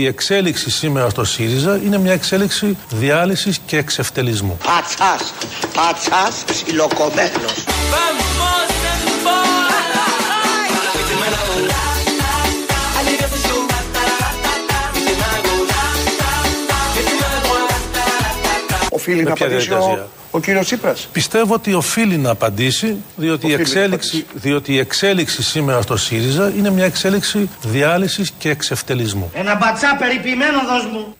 Η εξέλιξη σήμερα στο ΣΥΡΙΖΑ είναι μια εξέλιξη διάλυσης και εξευτελισμού. Πατσάς, πατσάς ψιλοκομμένος. Οφείλει να ποια απαντήσει ο, διαδικασία; Ο κύριος Τσίπρας. Πιστεύω ότι οφείλει να απαντήσει, διότι, η Οφείλει να εξέλιξη, διότι η εξέλιξη σήμερα στο ΣΥΡΙΖΑ είναι μια εξέλιξη διάλυσης και εξευτελισμού. Ένα μπατσά περιποιημένο δώσ' μου.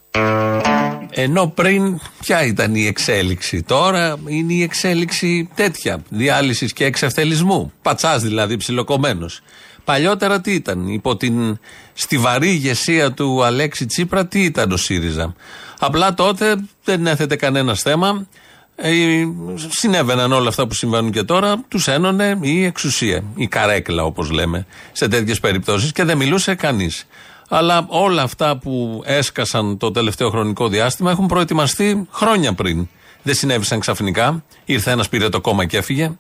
Ενώ πριν ποια ήταν η εξέλιξη; Τώρα είναι η εξέλιξη τέτοια. Διάλυσης και εξευτελισμού. Πατσάς δηλαδή, ψιλοκομμένος. Παλιότερα τι ήταν, υπό την στιβαρή ηγεσία του Αλέξη Τσίπρα, τι ήταν ο ΣΥΡΙΖΑ; Απλά τότε δεν έθετε κανένας θέμα. Ε, συνέβαιναν όλα αυτά που συμβαίνουν και τώρα, τους ένωνε η εξουσία, η καρέκλα όπως λέμε, σε τέτοιες περιπτώσεις και δεν μιλούσε κανείς. Αλλά όλα αυτά που έσκασαν το τελευταίο χρονικό διάστημα έχουν προετοιμαστεί χρόνια πριν. Δεν συνέβησαν ξαφνικά. Ήρθε ένας, πήρε το κόμμα και έφυγε.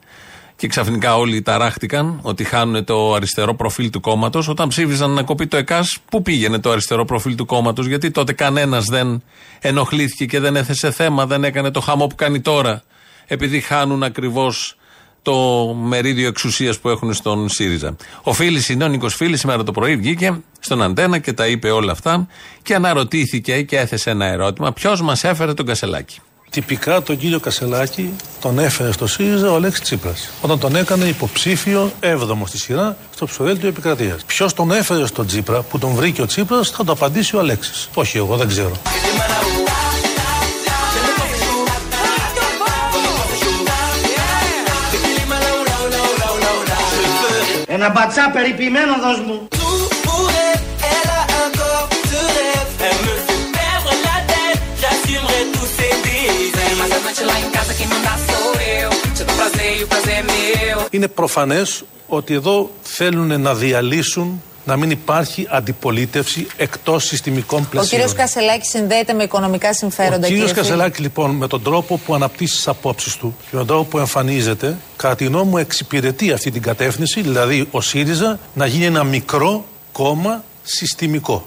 Και ξαφνικά όλοι ταράχτηκαν ότι χάνουν το αριστερό προφίλ του κόμματος. Όταν ψήφισαν να κοπεί το ΕΚΑΣ, πού πήγαινε το αριστερό προφίλ του κόμματος, γιατί τότε κανένας δεν ενοχλήθηκε και δεν έθεσε θέμα, δεν έκανε το χαμό που κάνει τώρα, επειδή χάνουν ακριβώς το μερίδιο εξουσίας που έχουν στον ΣΥΡΙΖΑ. Ο Φίλης είναι, ο Νίκος Φίλης, σήμερα το πρωί βγήκε στον Αντένα και τα είπε όλα αυτά και αναρωτήθηκε και έθεσε ένα ερώτημα: Ποιος μας έφερε τον Κασελάκη; Τυπικά τον κύριο Κασελάκη τον έφερε στο ΣΥΡΙΖΑ ο Αλέξης Τσίπρας όταν τον έκανε υποψήφιο 7ο στη σειρά στο ψηφοδέλτιο επικρατείας. Ποιος τον έφερε στον Τσίπρα που τον βρήκε ο Τσίπρας θα το απαντήσει ο Αλέξης. Όχι εγώ, δεν ξέρω. Ένα μπατσά περιποιημένο δώσ' μου. Είναι προφανές ότι εδώ θέλουν να διαλύσουν να μην υπάρχει αντιπολίτευση εκτός συστημικών Ο πλαισίων. κύριος Κασελάκης συνδέεται με οικονομικά συμφέροντα. Ο κύριος κύριε Φίλη. Κασελάκη λοιπόν με τον τρόπο που αναπτύσσει τις απόψεις του και με τον τρόπο που εμφανίζεται κατά τη γνώμη μου εξυπηρετεί αυτή την κατεύθυνση δηλαδή ο ΣΥΡΙΖΑ να γίνει ένα μικρό κόμμα συστημικό.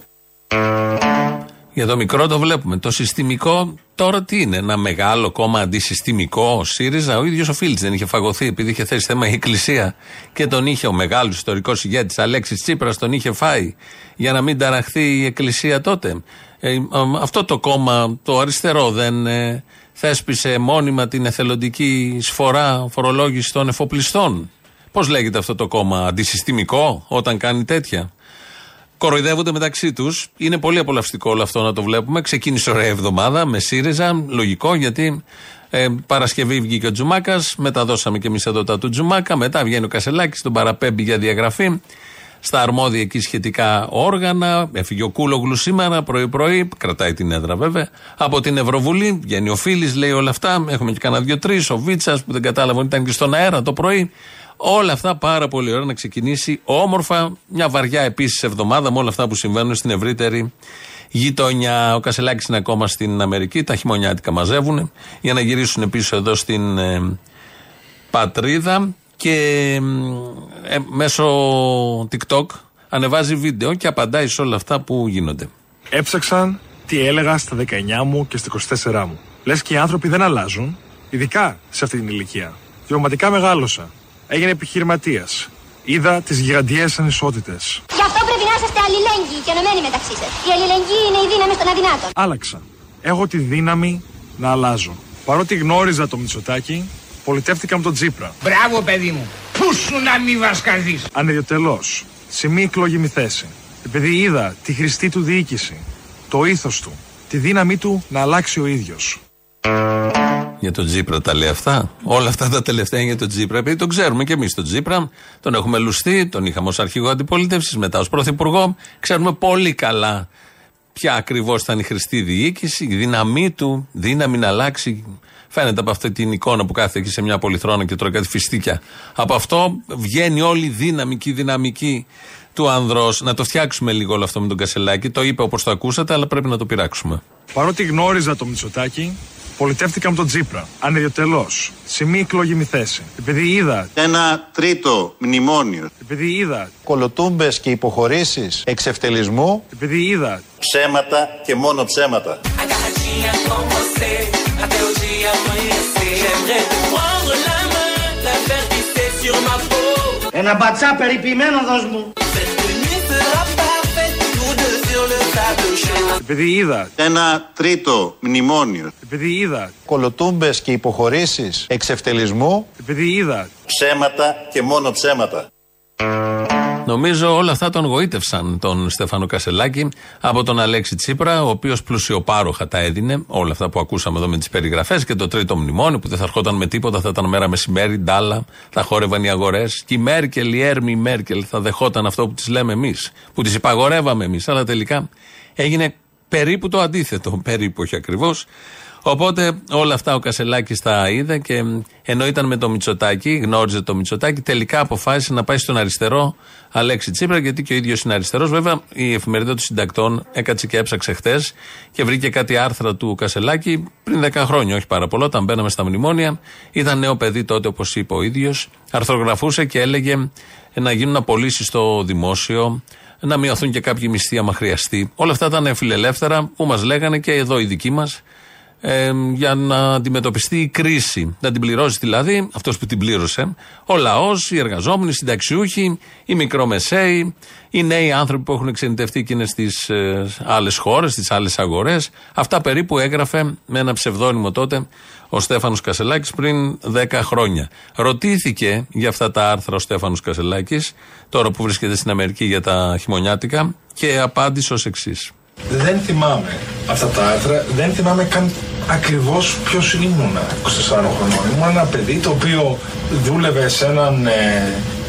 Για το μικρό το βλέπουμε. Το συστημικό τώρα τι είναι, ένα μεγάλο κόμμα αντισυστημικό, ο ΣΥΡΙΖΑ. Ο ίδιος ο Φίλτς δεν είχε φαγωθεί επειδή είχε θέσει θέμα η Εκκλησία και τον είχε ο μεγάλος ιστορικός ηγέτης Αλέξης Τσίπρας, τον είχε φάει για να μην ταραχθεί η Εκκλησία τότε. Ε, αυτό το κόμμα, το αριστερό, δεν ε, θέσπισε μόνιμα την εθελοντική σφορά φορολόγηση των εφοπλιστών. Πώς λέγεται αυτό το κόμμα, αντισυστημικό, όταν κάνει τέτοια; Κοροϊδεύονται μεταξύ τους. Είναι πολύ απολαυστικό όλο αυτό να το βλέπουμε. Ξεκίνησε ωραία εβδομάδα με ΣΥΡΙΖΑ. Λογικό γιατί ε, Παρασκευή βγήκε ο Τζουμάκας. Μετά δώσαμε και εμείς εδώ τα του Τζουμάκα. Μετά βγαίνει ο Κασελάκης, τον παραπέμπει για διαγραφή. Στα αρμόδια εκεί σχετικά όργανα. Έφυγε ο Κούλογλου σήμερα πρωί-πρωί. Κρατάει την έδρα βέβαια. Από την Ευρωβουλή βγαίνει ο Φίλης, λέει όλα αυτά. Έχουμε και κανένα δύο-τρει. Ο Βίτσας που δεν κατάλαβε ότι ήταν και στον αέρα το πρωί. Όλα αυτά πάρα πολύ ωραία να ξεκινήσει όμορφα. Μια βαριά επίσης εβδομάδα με όλα αυτά που συμβαίνουν στην ευρύτερη γειτονιά. Ο Κασελάκης είναι ακόμα στην Αμερική. Τα χειμωνιάτικα μαζεύουν για να γυρίσουν πίσω εδώ στην ε, πατρίδα. Και ε, μέσω TikTok ανεβάζει βίντεο και απαντάει σε όλα αυτά που γίνονται. Έψαξαν τι έλεγα στα 19 μου και στα 24 μου. Λες και οι άνθρωποι δεν αλλάζουν, ειδικά σε αυτή την ηλικία. Βιωματικά μεγάλωσα. Έγινε επιχειρηματίας. Είδα τις γιγαντιές ανισότητες. Γι' αυτό πρέπει να είσαστε αλληλέγγυοι και ενωμένοι μεταξύ σας. Η αλληλεγγύη είναι η δύναμη των αδυνάτων. Άλλαξα. Έχω τη δύναμη να αλλάζω. Παρότι γνώριζα το Μητσοτάκι, πολιτεύτηκα με τον Τζίπρα. Μπράβο παιδί μου. Πού σου να μη βασκαδείς. Ανεδιοτελώ. Σε μη εκλογημή θέση. Επειδή είδα τη χρηστή του διοίκηση, το ήθος του, τη δύναμή του να αλλάξει ο ίδιος. Για τον Τζίπρα τα λέει αυτά. Όλα αυτά τα τελευταία είναι για τον Τζίπρα. Επειδή τον ξέρουμε και εμείς τον Τζίπρα. Τον έχουμε λουστεί, τον είχαμε ως αρχηγό αντιπολίτευσης, μετά ως πρωθυπουργό. Ξέρουμε πολύ καλά ποια ακριβώς ήταν η χρηστή διοίκηση, η δύναμή του, δύναμη να αλλάξει. Φαίνεται από αυτή την εικόνα που κάθεται εκεί σε μια πολυθρόνα και τρώει κάτι φιστίκια. Από αυτό βγαίνει όλη η δύναμη και η δυναμική του ανδρός. Να το φτιάξουμε λίγο όλο αυτό με τον Κασελάκη. Το είπε όπως το ακούσατε, αλλά πρέπει να το πειράξουμε. Παρότι γνώριζα το Μητσοτάκι, Πολιτεύτηκα με τον Τζίπρα. Ανεδιοτελώ. Σε μη εκλογήμη θέση. Επειδή είδα. Ένα τρίτο μνημόνιο. Επειδή είδα. Κολοτούμπες και υποχωρήσεις εξευτελισμού. Επειδή είδα. Ψέματα και μόνο ψέματα. Ένα μπατσά περιποιημένο δώσ' μου. Επειδή είδα. Ένα τρίτο μνημόνιο. Επειδή είδα. Κολοτούμπες και υποχωρήσεις εξευτελισμού. Επειδή είδα. Ψέματα και μόνο ψέματα. Νομίζω όλα αυτά τον γοήτευσαν τον Στέφανο Κασελάκη από τον Αλέξη Τσίπρα, ο οποίος πλουσιοπάροχα τα έδινε. Όλα αυτά που ακούσαμε εδώ με τις περιγραφές και το τρίτο μνημόνιο που δεν θα ερχόταν με τίποτα, θα ήταν μέρα μεσημέρι, ντάλα, θα χόρευαν οι αγορές. Και η Μέρκελ, η Έρμη Μέρκελ θα δεχόταν αυτό που τη λέμε εμείς, που τις υπαγορεύαμε εμείς. Αλλά τελικά έγινε περίπου το αντίθετο. Περίπου, όχι ακριβώς. Οπότε όλα αυτά ο Κασελάκης τα είδε και ενώ ήταν με το Μητσοτάκι, γνώριζε το Μητσοτάκι, τελικά αποφάσισε να πάει στον αριστερό Αλέξη Τσίπρα, γιατί και ο ίδιος είναι αριστερός. Βέβαια, η εφημερίδα των συντακτών έκατσε και έψαξε χθε και βρήκε κάτι άρθρα του Κασελάκη πριν 10 χρόνια, όχι πάρα πολλά, όταν μπαίναμε στα μνημόνια. Ήταν νέο παιδί τότε, όπως είπε ο ίδιος. Αρθρογραφούσε και έλεγε να γίνουν απολύσεις στο δημόσιο, να μειωθούν και κάποιοι μισθοί άμα χρειαστεί. Όλα αυτά ήταν φιλελεύθερα που μας λέγανε και εδώ οι δικοί μας ε, για να αντιμετωπιστεί η κρίση. Να την πληρώσει δηλαδή αυτός που την πλήρωσε. Ο λαός, οι εργαζόμενοι, οι συνταξιούχοι, οι μικρομεσαίοι, οι νέοι άνθρωποι που έχουν εξενητευτεί και είναι στις ε, άλλες χώρες, στις άλλες αγορές. Αυτά περίπου έγραφε με ένα ψευδόνυμο τότε ο Στέφανος Κασελάκης πριν 10 χρόνια. Ρωτήθηκε για αυτά τα άρθρα ο Στέφανος Κασελάκης, τώρα που βρίσκεται στην Αμερική για τα χειμωνιάτικα, και απάντησε ως εξής. Δεν θυμάμαι αυτά τα άρθρα, δεν θυμάμαι καν ακριβώς ποιος ήμουνα 24 χρονών. Ήμουν ένα παιδί το οποίο δούλευε σε έναν ε,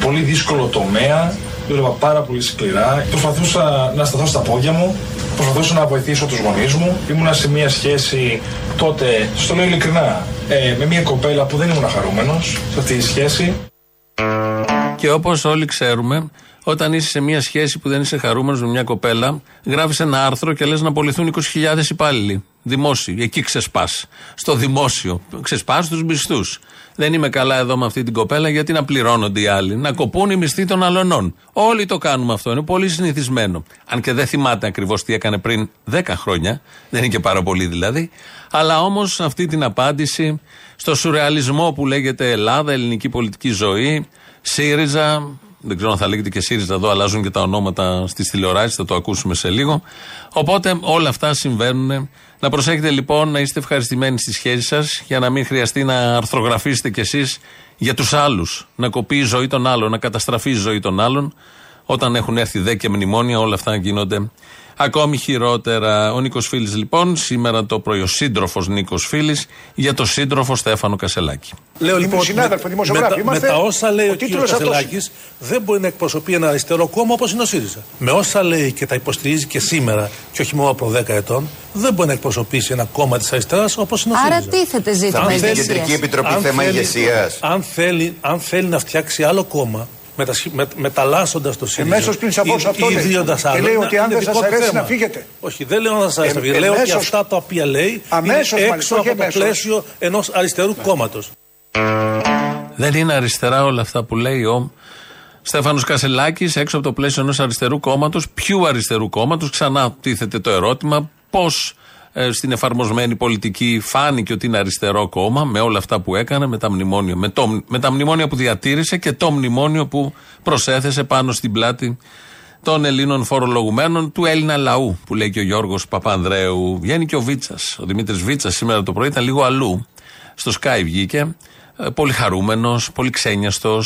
πολύ δύσκολο τομέα, δούλευα πάρα πολύ σκληρά, προσπαθούσα να σταθώ στα πόδια μου, προσπαθούσα να βοηθήσω τους γονείς μου. Ήμουνα σε μια σχέση τότε, στο λέω ειλικρινά, ε, με μια κοπέλα που δεν ήμουν χαρούμενος σε αυτή τη σχέση. Και όπως όλοι ξέρουμε, όταν είσαι σε μια σχέση που δεν είσαι χαρούμενος με μια κοπέλα, γράφεις ένα άρθρο και λες να απολυθούν 20.000 υπάλληλοι. Δημόσιοι. Εκεί ξεσπάς. Στο δημόσιο. Ξεσπάς τους μισθούς. Δεν είμαι καλά εδώ με αυτή την κοπέλα γιατί να πληρώνονται οι άλλοι. Να κοπούν οι μισθοί των αλωνών. Όλοι το κάνουμε αυτό. Είναι πολύ συνηθισμένο. Αν και δεν θυμάται ακριβώς τι έκανε πριν 10 χρόνια. Δεν είναι και πάρα πολύ δηλαδή. Αλλά όμως αυτή την απάντηση στο σουρεαλισμό που λέγεται Ελλάδα, ελληνική πολιτική ζωή, ΣΥΡΙΖΑ, δεν ξέρω αν θα λέγεται και ΣΥΡΙΖΑ εδώ, αλλάζουν και τα ονόματα στις τηλεοράσεις, θα το ακούσουμε σε λίγο. Οπότε όλα αυτά συμβαίνουν. Να προσέχετε λοιπόν να είστε ευχαριστημένοι στη σχέση σας για να μην χρειαστεί να αρθρογραφήσετε κι εσείς για τους άλλους. Να κοπεί η ζωή των άλλων, να καταστραφεί η ζωή των άλλων. Όταν έχουν έρθει δε και μνημόνια, όλα αυτά γίνονται ακόμη χειρότερα. Ο Νίκος Φίλης, λοιπόν, σήμερα το πρωί, ο σύντροφος Νίκος Φίλης για το σύντροφο Στέφανο Κασελάκη. Λέω λοιπόν, συνάδελφοι, δημοσιογράφοι, με, με, τα όσα λέει ο, ο κ. Κασελάκης, δεν μπορεί να εκπροσωπεί ένα αριστερό κόμμα όπως είναι ο ΣΥΡΙΖΑ. Με όσα λέει και τα υποστηρίζει και σήμερα, και όχι μόνο από 10 ετών, δεν μπορεί να εκπροσωπήσει ένα κόμμα της αριστεράς όπως είναι ο ΣΥΡΙΖΑ. Άρα τίθεται ζήτημα Θα στην Κεντρική Επιτροπή θέμα ηγεσίας; Αν θέλει, αν θέλει να φτιάξει άλλο κόμμα, με, μεταλλάσσοντας το ΣΥΡΙΖΑ. Εμέσως πριν σας αυτό λέει. Και λέει ότι αν δεν σας αρέσει να φύγετε. Όχι, δεν λέω να σας αρέσει να φύγετε. Λέω ότι αυτά τα οποία λέει αμέσως, είναι έξω από το πλαίσιο ενός αριστερού κόμματος. Δεν είναι αριστερά όλα αυτά που λέει ο Στέφανος Κασελάκης έξω από το πλαίσιο ενός αριστερού κόμματος. Ποιου αριστερού κόμματος, ξανά τίθεται το ερώτημα, πώς ε, στην εφαρμοσμένη πολιτική φάνηκε ότι είναι αριστερό κόμμα με όλα αυτά που έκανε, με τα μνημόνια, με, το, με τα μνημόνια που διατήρησε και το μνημόνιο που προσέθεσε πάνω στην πλάτη των Ελλήνων φορολογουμένων του Έλληνα λαού, που λέει και ο Γιώργος Παπανδρέου. Βγαίνει και ο Βίτσας. Ο Δημήτρης Βίτσας σήμερα το πρωί ήταν λίγο αλλού. Στο Sky βγήκε. Ε, πολύ χαρούμενο, πολύ ξένιαστο,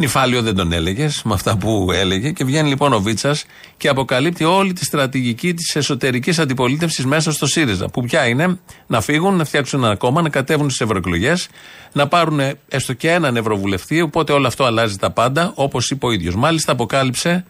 Νυφάλιο δεν τον έλεγες με αυτά που έλεγε. Και βγαίνει λοιπόν ο Βίτσας και αποκαλύπτει όλη τη στρατηγική της εσωτερικής αντιπολίτευσης μέσα στο ΣΥΡΙΖΑ. Που πια είναι να φύγουν, να φτιάξουν ένα κόμμα, να κατέβουν στις ευρωεκλογές, να πάρουν έστω και έναν ευρωβουλευτή. Οπότε όλο αυτό αλλάζει τα πάντα, όπως είπε ο ίδιος. Μάλιστα αποκάλυψε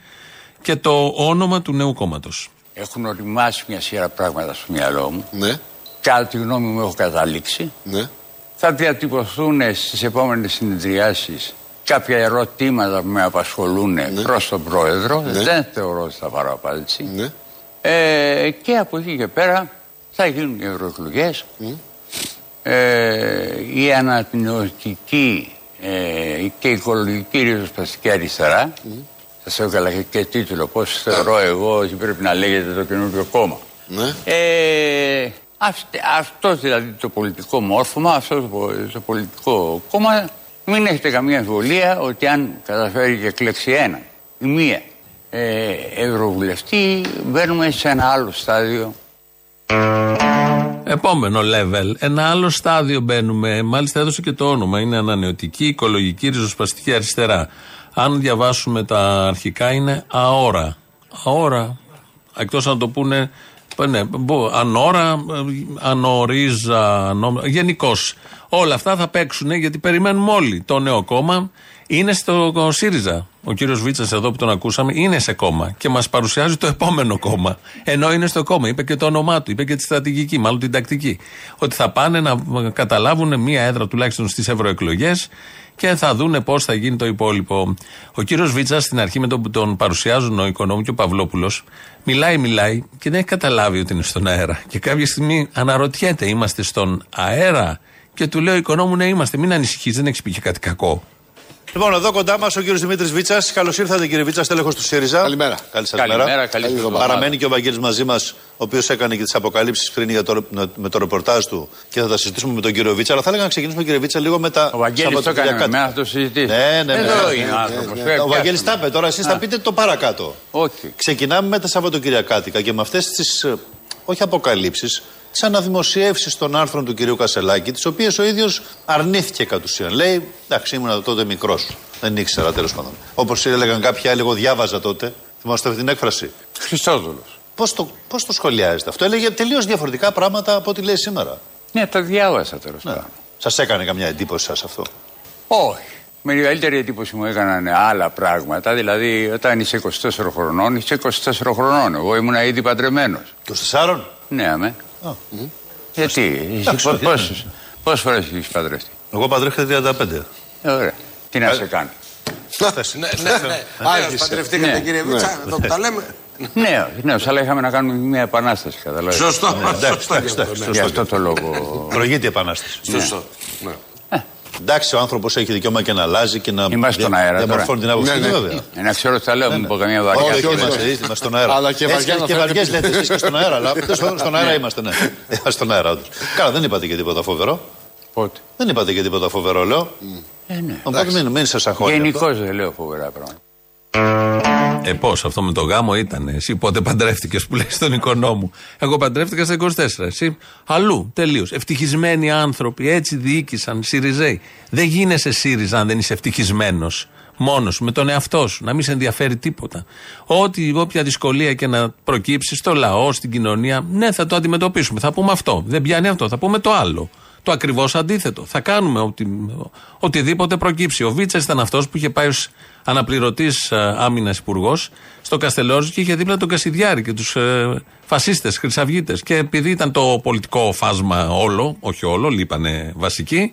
και το όνομα του νέου κόμματος. Έχουν οριμάσει μια σειρά πράγματα στο μυαλό μου. Ναι. Κατά τη γνώμη μου έχω καταλήξει. Ναι. Θα διατυπωθούν στις επόμενες συνεδριάσεις κάποια ερωτήματα που με απασχολούν ναι. προς τον Πρόεδρο. Ναι. Δεν θεωρώ ότι θα πάρω απάντηση. Ναι. Ε, και από εκεί και πέρα θα γίνουν οι ευρωεκλογές. ε, η ανατινωτική ε, και οικολογική ριζοσπαστική αριστερά. Mm. Σας έβγαλα και, και τίτλο. Πώς θεωρώ εγώ ότι πρέπει να λέγεται το καινούργιο κόμμα. Ναι. Ε, αυτός δηλαδή το πολιτικό μόρφωμα, αυτό το, το πολιτικό κόμμα, μην έχετε καμία αμφιβολία ότι αν καταφέρει και εκλέξει ένα ή μία ε, ευρωβουλευτή, μπαίνουμε σε ένα άλλο στάδιο. Επόμενο level. Ένα άλλο στάδιο μπαίνουμε. Μάλιστα έδωσε και το όνομα. Είναι ανανεωτική, οικολογική, ριζοσπαστική αριστερά. Αν διαβάσουμε τα αρχικά είναι αόρα. Αόρα. Εκτός να το πούνε. Ναι, ανώρα, ανορίζα, γενικώς. Όλα αυτά θα παίξουν γιατί περιμένουμε όλοι το νέο κόμμα είναι στο ΣΥΡΙΖΑ. Ο κύριος Βίτσας, εδώ που τον ακούσαμε, είναι σε κόμμα και μας παρουσιάζει το επόμενο κόμμα. Ενώ είναι στο κόμμα. Είπε και το όνομά του, είπε και τη στρατηγική, μάλλον την τακτική. Ότι θα πάνε να καταλάβουν μία έδρα τουλάχιστον στις ευρωεκλογές και θα δούνε πώς θα γίνει το υπόλοιπο. Ο κύριος Βίτσας, στην αρχή με τον που τον παρουσιάζουν ο οικονόμου και ο Παυλόπουλος, μιλάει, μιλάει και δεν έχει καταλάβει ότι είναι στον αέρα. Και κάποια στιγμή αναρωτιέται, είμαστε στον αέρα; Και του λέω, οικονόμου, ναι, είμαστε. Μην ανησυχείς, δεν έχεις πει και κάτι κακό. Λοιπόν, εδώ κοντά μας ο κύριος Δημήτρης Βίτσας. Καλώς ήρθατε, κύριε Βίτσα, τέλεχο του ΣΥΡΙΖΑ. Καλημέρα. Καλή σας Καλημέρα, καλή Παραμένει και ο Βαγγέλης μαζί μας, ο οποίος έκανε και τις αποκαλύψεις πριν για το, με το ρεπορτάζ του και θα τα συζητήσουμε με τον κύριο Βίτσα. Αλλά θα έλεγα να ξεκινήσουμε, κύριε Βίτσα, λίγο με τα. Ο Βαγγέλης το έκανε με να το συζητήσει. Ναι, ναι, ναι. Εδώ ναι, είναι ναι, ο άνθρωπο. ναι, Ο Βαγγέλης τα είπε, τώρα εσείς θα πείτε το παρακάτω. Όχι. Ξεκινάμε με τα Σαββατοκυριακάτικα και με αυτές τις. ε, Όχι αποκαλύψεις, τι αναδημοσιεύσει των άρθρων του κυρίου Κασελάκη, τις οποίες ο ίδιος αρνήθηκε κατ' ουσίαν. Λέει, εντάξει, ήμουν τότε μικρός. Δεν ήξερα τέλος πάντων. Όπως έλεγαν κάποιοι άλλοι, εγώ διάβαζα τότε. Θυμάστε αυτή την έκφραση. Χριστόδουλο. Πώς το, πώς το σχολιάζετε αυτό; Έλεγε τελείως διαφορετικά πράγματα από ό,τι λέει σήμερα. Ναι, τα διάβασα τέλος Ναι. πάντων. Σας έκανε καμιά εντύπωση σας αυτό; Όχι. Με μεγαλύτερη εντύπωση μου έκαναν άλλα πράγματα. Δηλαδή, όταν είσαι 24 χρονών, είσαι 24 χρονών. Εγώ ήμουν ήδη παντρεμένος. 24? Ναι, αμέ. Α. Γιατί, Εντάξει, εσύ δεν πόσε πόσες φορές έχεις παντρευτεί; Εγώ παντρεύτηκα 35. Ε, ωραία. Τι να σε κάνει; Ναι, ναι, ναι. Άρχισε. Παντρευτήκατε, Ναι. κύριε Βίτσα, εδώ που τα λέμε. ναι, ναι, αλλά είχαμε να κάνουμε μια επανάσταση, καταλαβαίνετε. Σωστό. εντάξει, Σωστό. εντάξει, Ναι. εντάξει. Γι' αυτό το λόγο. Προηγείται η επανάσταση. Σωστό. Ναι. Εντάξει, ο άνθρωπος έχει δικαίωμα και να αλλάζει και να Είμαστε στον αέρα τώρα. διαμορφώνει την άποψή Ναι, του, ναι. βέβαια. Ε, να ξέρω τι θα λέω, μην πω καμία βαριά. Όχι, όχι, όχι, όχι. είμαστε, είμαστε στον αέρα. Αλλά και Έτσι βαριά να και φέρνει βαριές και- λέτε εσείς και στον αέρα, αλλά στο- στον αέρα είμαστε, ναι. Είμαστε στον αέρα, όντως. Καλά, δεν είπατε και τίποτα φοβερό. Πότε; Δεν είπατε και τίποτα φοβερό, λέω. Ε, ναι. Οπότε μην, μην σας αγχώνει. αυτό. Γενικώς δεν λέω φοβερά πράγματα. Ε, πώς αυτό με το γάμο ήταν. Εσύ πότε παντρεύτηκες που λέει στον οικονόμου. Εγώ παντρεύτηκα στα 24. Εσύ αλλού. Τελείως. Ευτυχισμένοι άνθρωποι έτσι διοίκησαν. Σιριζέοι. Δεν γίνεσαι ΣΥΡΙΖΑ αν δεν είσαι ευτυχισμένος. Μόνος σου, με τον εαυτό σου. Να μην σε ενδιαφέρει τίποτα. Ό,τι, όποια δυσκολία και να προκύψεις στο λαό, στην κοινωνία, ναι, θα το αντιμετωπίσουμε. Θα πούμε αυτό. Δεν πιάνει αυτό. Θα πούμε το άλλο. Το ακριβώς αντίθετο. Θα κάνουμε οτι, οτιδήποτε προκύψει. Ο Βίτσα ήταν αυτός που είχε πάει ως αναπληρωτής άμυνας υπουργός στο Καστελόριζο και είχε δίπλα τον Κασιδιάρη και τους ε, φασίστες, χρυσαυγίτες. Και επειδή ήταν το πολιτικό φάσμα όλο, όχι όλο, λείπανε βασικοί,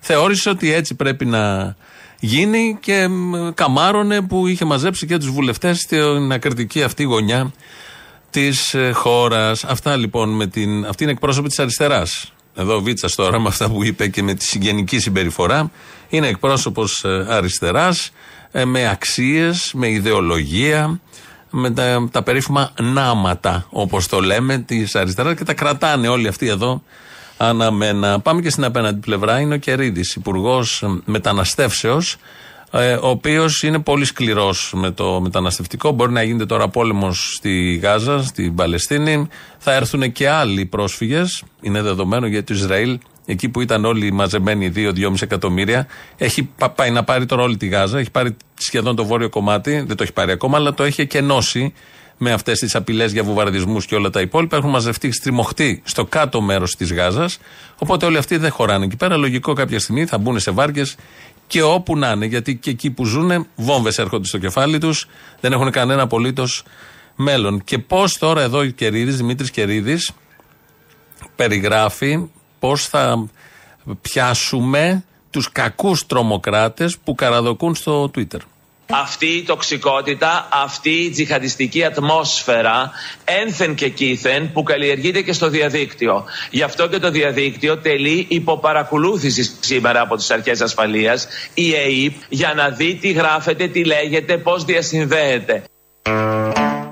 θεώρησε ότι έτσι πρέπει να γίνει και μ, καμάρωνε που είχε μαζέψει και τους βουλευτές στην ακριτική αυτή γωνιά της χώρας. Αυτά λοιπόν με την. Αυτή είναι εκπρόσωπη της αριστεράς. Εδώ ο Βίτσας τώρα με αυτά που είπε και με τη συγγενική συμπεριφορά είναι εκπρόσωπος αριστεράς με αξίες, με ιδεολογία, με τα, τα περίφημα νάματα όπως το λέμε της αριστεράς και τα κρατάνε όλοι αυτοί εδώ αναμένα. Πάμε και στην απέναντι πλευρά. Είναι ο Κερίδης, υπουργός μεταναστεύσεως, ε, ο οποίος είναι πολύ σκληρός με το μεταναστευτικό. Μπορεί να γίνεται τώρα πόλεμος στη Γάζα, στην Παλαιστίνη. Θα έρθουν και άλλοι πρόσφυγες. Είναι δεδομένο γιατί το Ισραήλ, εκεί που ήταν όλοι μαζεμένοι 2-2,5 εκατομμύρια, έχει πα- πάει να πάρει τώρα όλη τη Γάζα. Έχει πάρει σχεδόν το βόρειο κομμάτι. Δεν το έχει πάρει ακόμα, αλλά το έχει εκενώσει με αυτές τις απειλές για βουβαρδισμούς και όλα τα υπόλοιπα. Έχουν μαζευτεί στριμωχτεί στο κάτω μέρος της Γάζας. Οπότε όλοι αυτοί δεν χωράνε εκεί πέρα. Λογικό κάποια στιγμή θα μπουν σε βάρκες και όπου να είναι. Γιατί και εκεί που ζουν, βόμβες έρχονται στο κεφάλι τους. Δεν έχουν κανένα απολύτως μέλλον. Και πώς τώρα εδώ ο Κερίδης, Δημήτρης Κερίδης, περιγράφει πώς θα πιάσουμε τους κακούς τρομοκράτες που καραδοκούν στο Twitter. Αυτή η τοξικότητα, αυτή η τζιχαντιστική ατμόσφαιρα ένθεν και κήθεν που καλλιεργείται και στο διαδίκτυο. Γι' αυτό και το διαδίκτυο τελεί υποπαρακολούθηση σήμερα από τις αρχές ασφαλείας, η ΕΕΠ, για να δει τι γράφεται, τι λέγεται, πώς διασυνδέεται.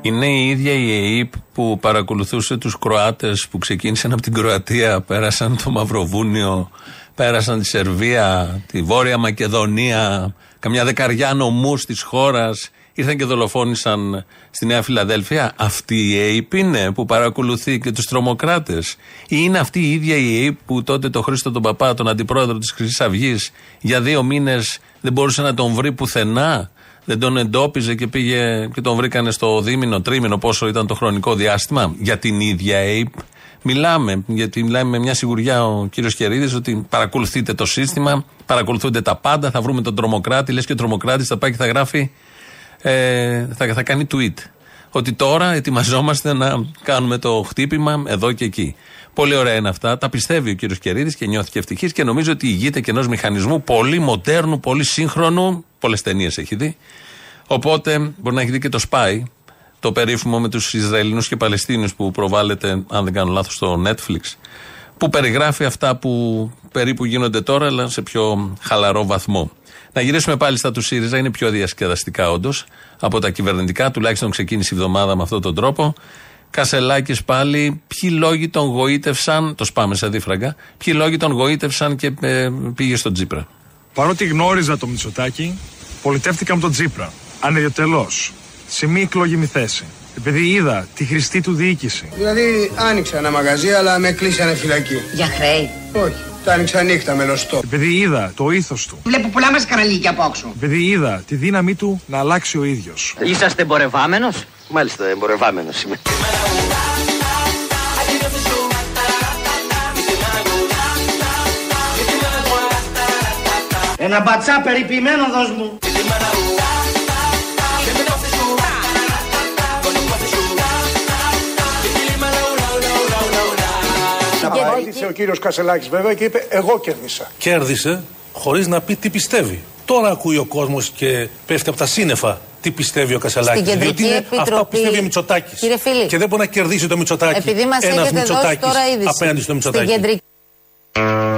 Είναι η ίδια η ΕΕΠ που παρακολουθούσε τους Κροάτες που ξεκίνησαν από την Κροατία, πέρασαν το Μαυροβούνιο, πέρασαν τη Σερβία, τη Βόρεια Μακεδονία, καμιά δεκαριά νομούς της χώρας, ήρθαν και δολοφόνησαν στη Νέα Φιλαδέλφια. Αυτή η ΑΕΠ είναι που παρακολουθεί και τους τρομοκράτες. Ή είναι αυτή η ίδια η ΑΕΠ που τότε το Χρήστο τον Παπά, τον αντιπρόεδρο της Χρυσής Αυγής, για δύο μήνες δεν μπορούσε να τον βρει πουθενά; Δεν τον εντόπιζε και πήγε και τον βρήκανε στο δίμηνο, τρίμηνο, πόσο ήταν το χρονικό διάστημα. Για την ίδια ΑΕΠ; Μιλάμε. Γιατί μιλάμε με μια σιγουριά ο κύριος Κερίδης ότι παρακολουθείτε το σύστημα, παρακολουθούνται τα πάντα, θα βρούμε τον τρομοκράτη. Λες και ο τρομοκράτης θα πάει και θα γράφει, ε, θα, θα κάνει tweet. Ότι τώρα ετοιμαζόμαστε να κάνουμε το χτύπημα εδώ και εκεί. Πολύ ωραία είναι αυτά. Τα πιστεύει ο κύριος Κερίδης και νιώθηκε ευτυχής και νομίζω ότι ηγείται και ενός μηχανισμού πολύ μοντέρνου, πολύ σύγχρονου. Πολλές ταινίες έχει δει. Οπότε μπορεί να έχει δει και το Spy, το περίφημο με τους Ισραηλινούς και Παλαιστίνιους που προβάλλεται, αν δεν κάνω λάθος, στο Netflix. Που περιγράφει αυτά που περίπου γίνονται τώρα, αλλά σε πιο χαλαρό βαθμό. Να γυρίσουμε πάλι στα του ΣΥΡΙΖΑ, είναι πιο διασκεδαστικά όντως από τα κυβερνητικά, τουλάχιστον ξεκίνησε η εβδομάδα με αυτόν τον τρόπο. Κασελάκης πάλι, ποιοι λόγοι τον γοήτευσαν, το σπάμε σε δίφραγκα, ποιοι λόγοι τον γοήτευσαν και ε, πήγε στον Τζίπρα; Παρότι γνώριζα το Μητσοτάκι, πολιτεύτηκα με τον Τζίπρα. Ανεδιοτελώ. Σε μη εκλογημή θέση. Επειδή είδα τη χρηστή του διοίκηση. Δηλαδή άνοιξα ένα μαγαζί, αλλά με κλείσανε φυλακή. Για χρέη. Όχι. Τα άνοιξα νύχτα με λωστό. Επειδή είδα το ήθος του. Βλέπω πολλά μα καραλίκια από όξω. Επειδή είδα τη δύναμή του να αλλάξει ο ίδιος. Είσαστε εμπορευάμενος; Μάλιστα, εμπορευάμενος είμαι. Ένα μπατσά περιποιημένο δώσ' μου. Απάντησε ο κύριος Κασελάκης βέβαια και είπε: Εγώ κέρδισα. Κέρδισε χωρίς να πει τι πιστεύει. Τώρα ακούει ο κόσμος και πέφτει από τα σύννεφα τι πιστεύει ο Κασελάκης. Στην Διότι είναι Κεντρική αυτά που Επιτροπή- πιστεύει ο Μητσοτάκης. Κύριε Φίλη. Και δεν μπορεί να κερδίσει το Μητσοτάκη. Επειδή μας Ένας έχετε δώσει Μητσοτάκης τώρα είδηση. απέναντι στο Στην Μητσοτάκη. κεντρική Δεν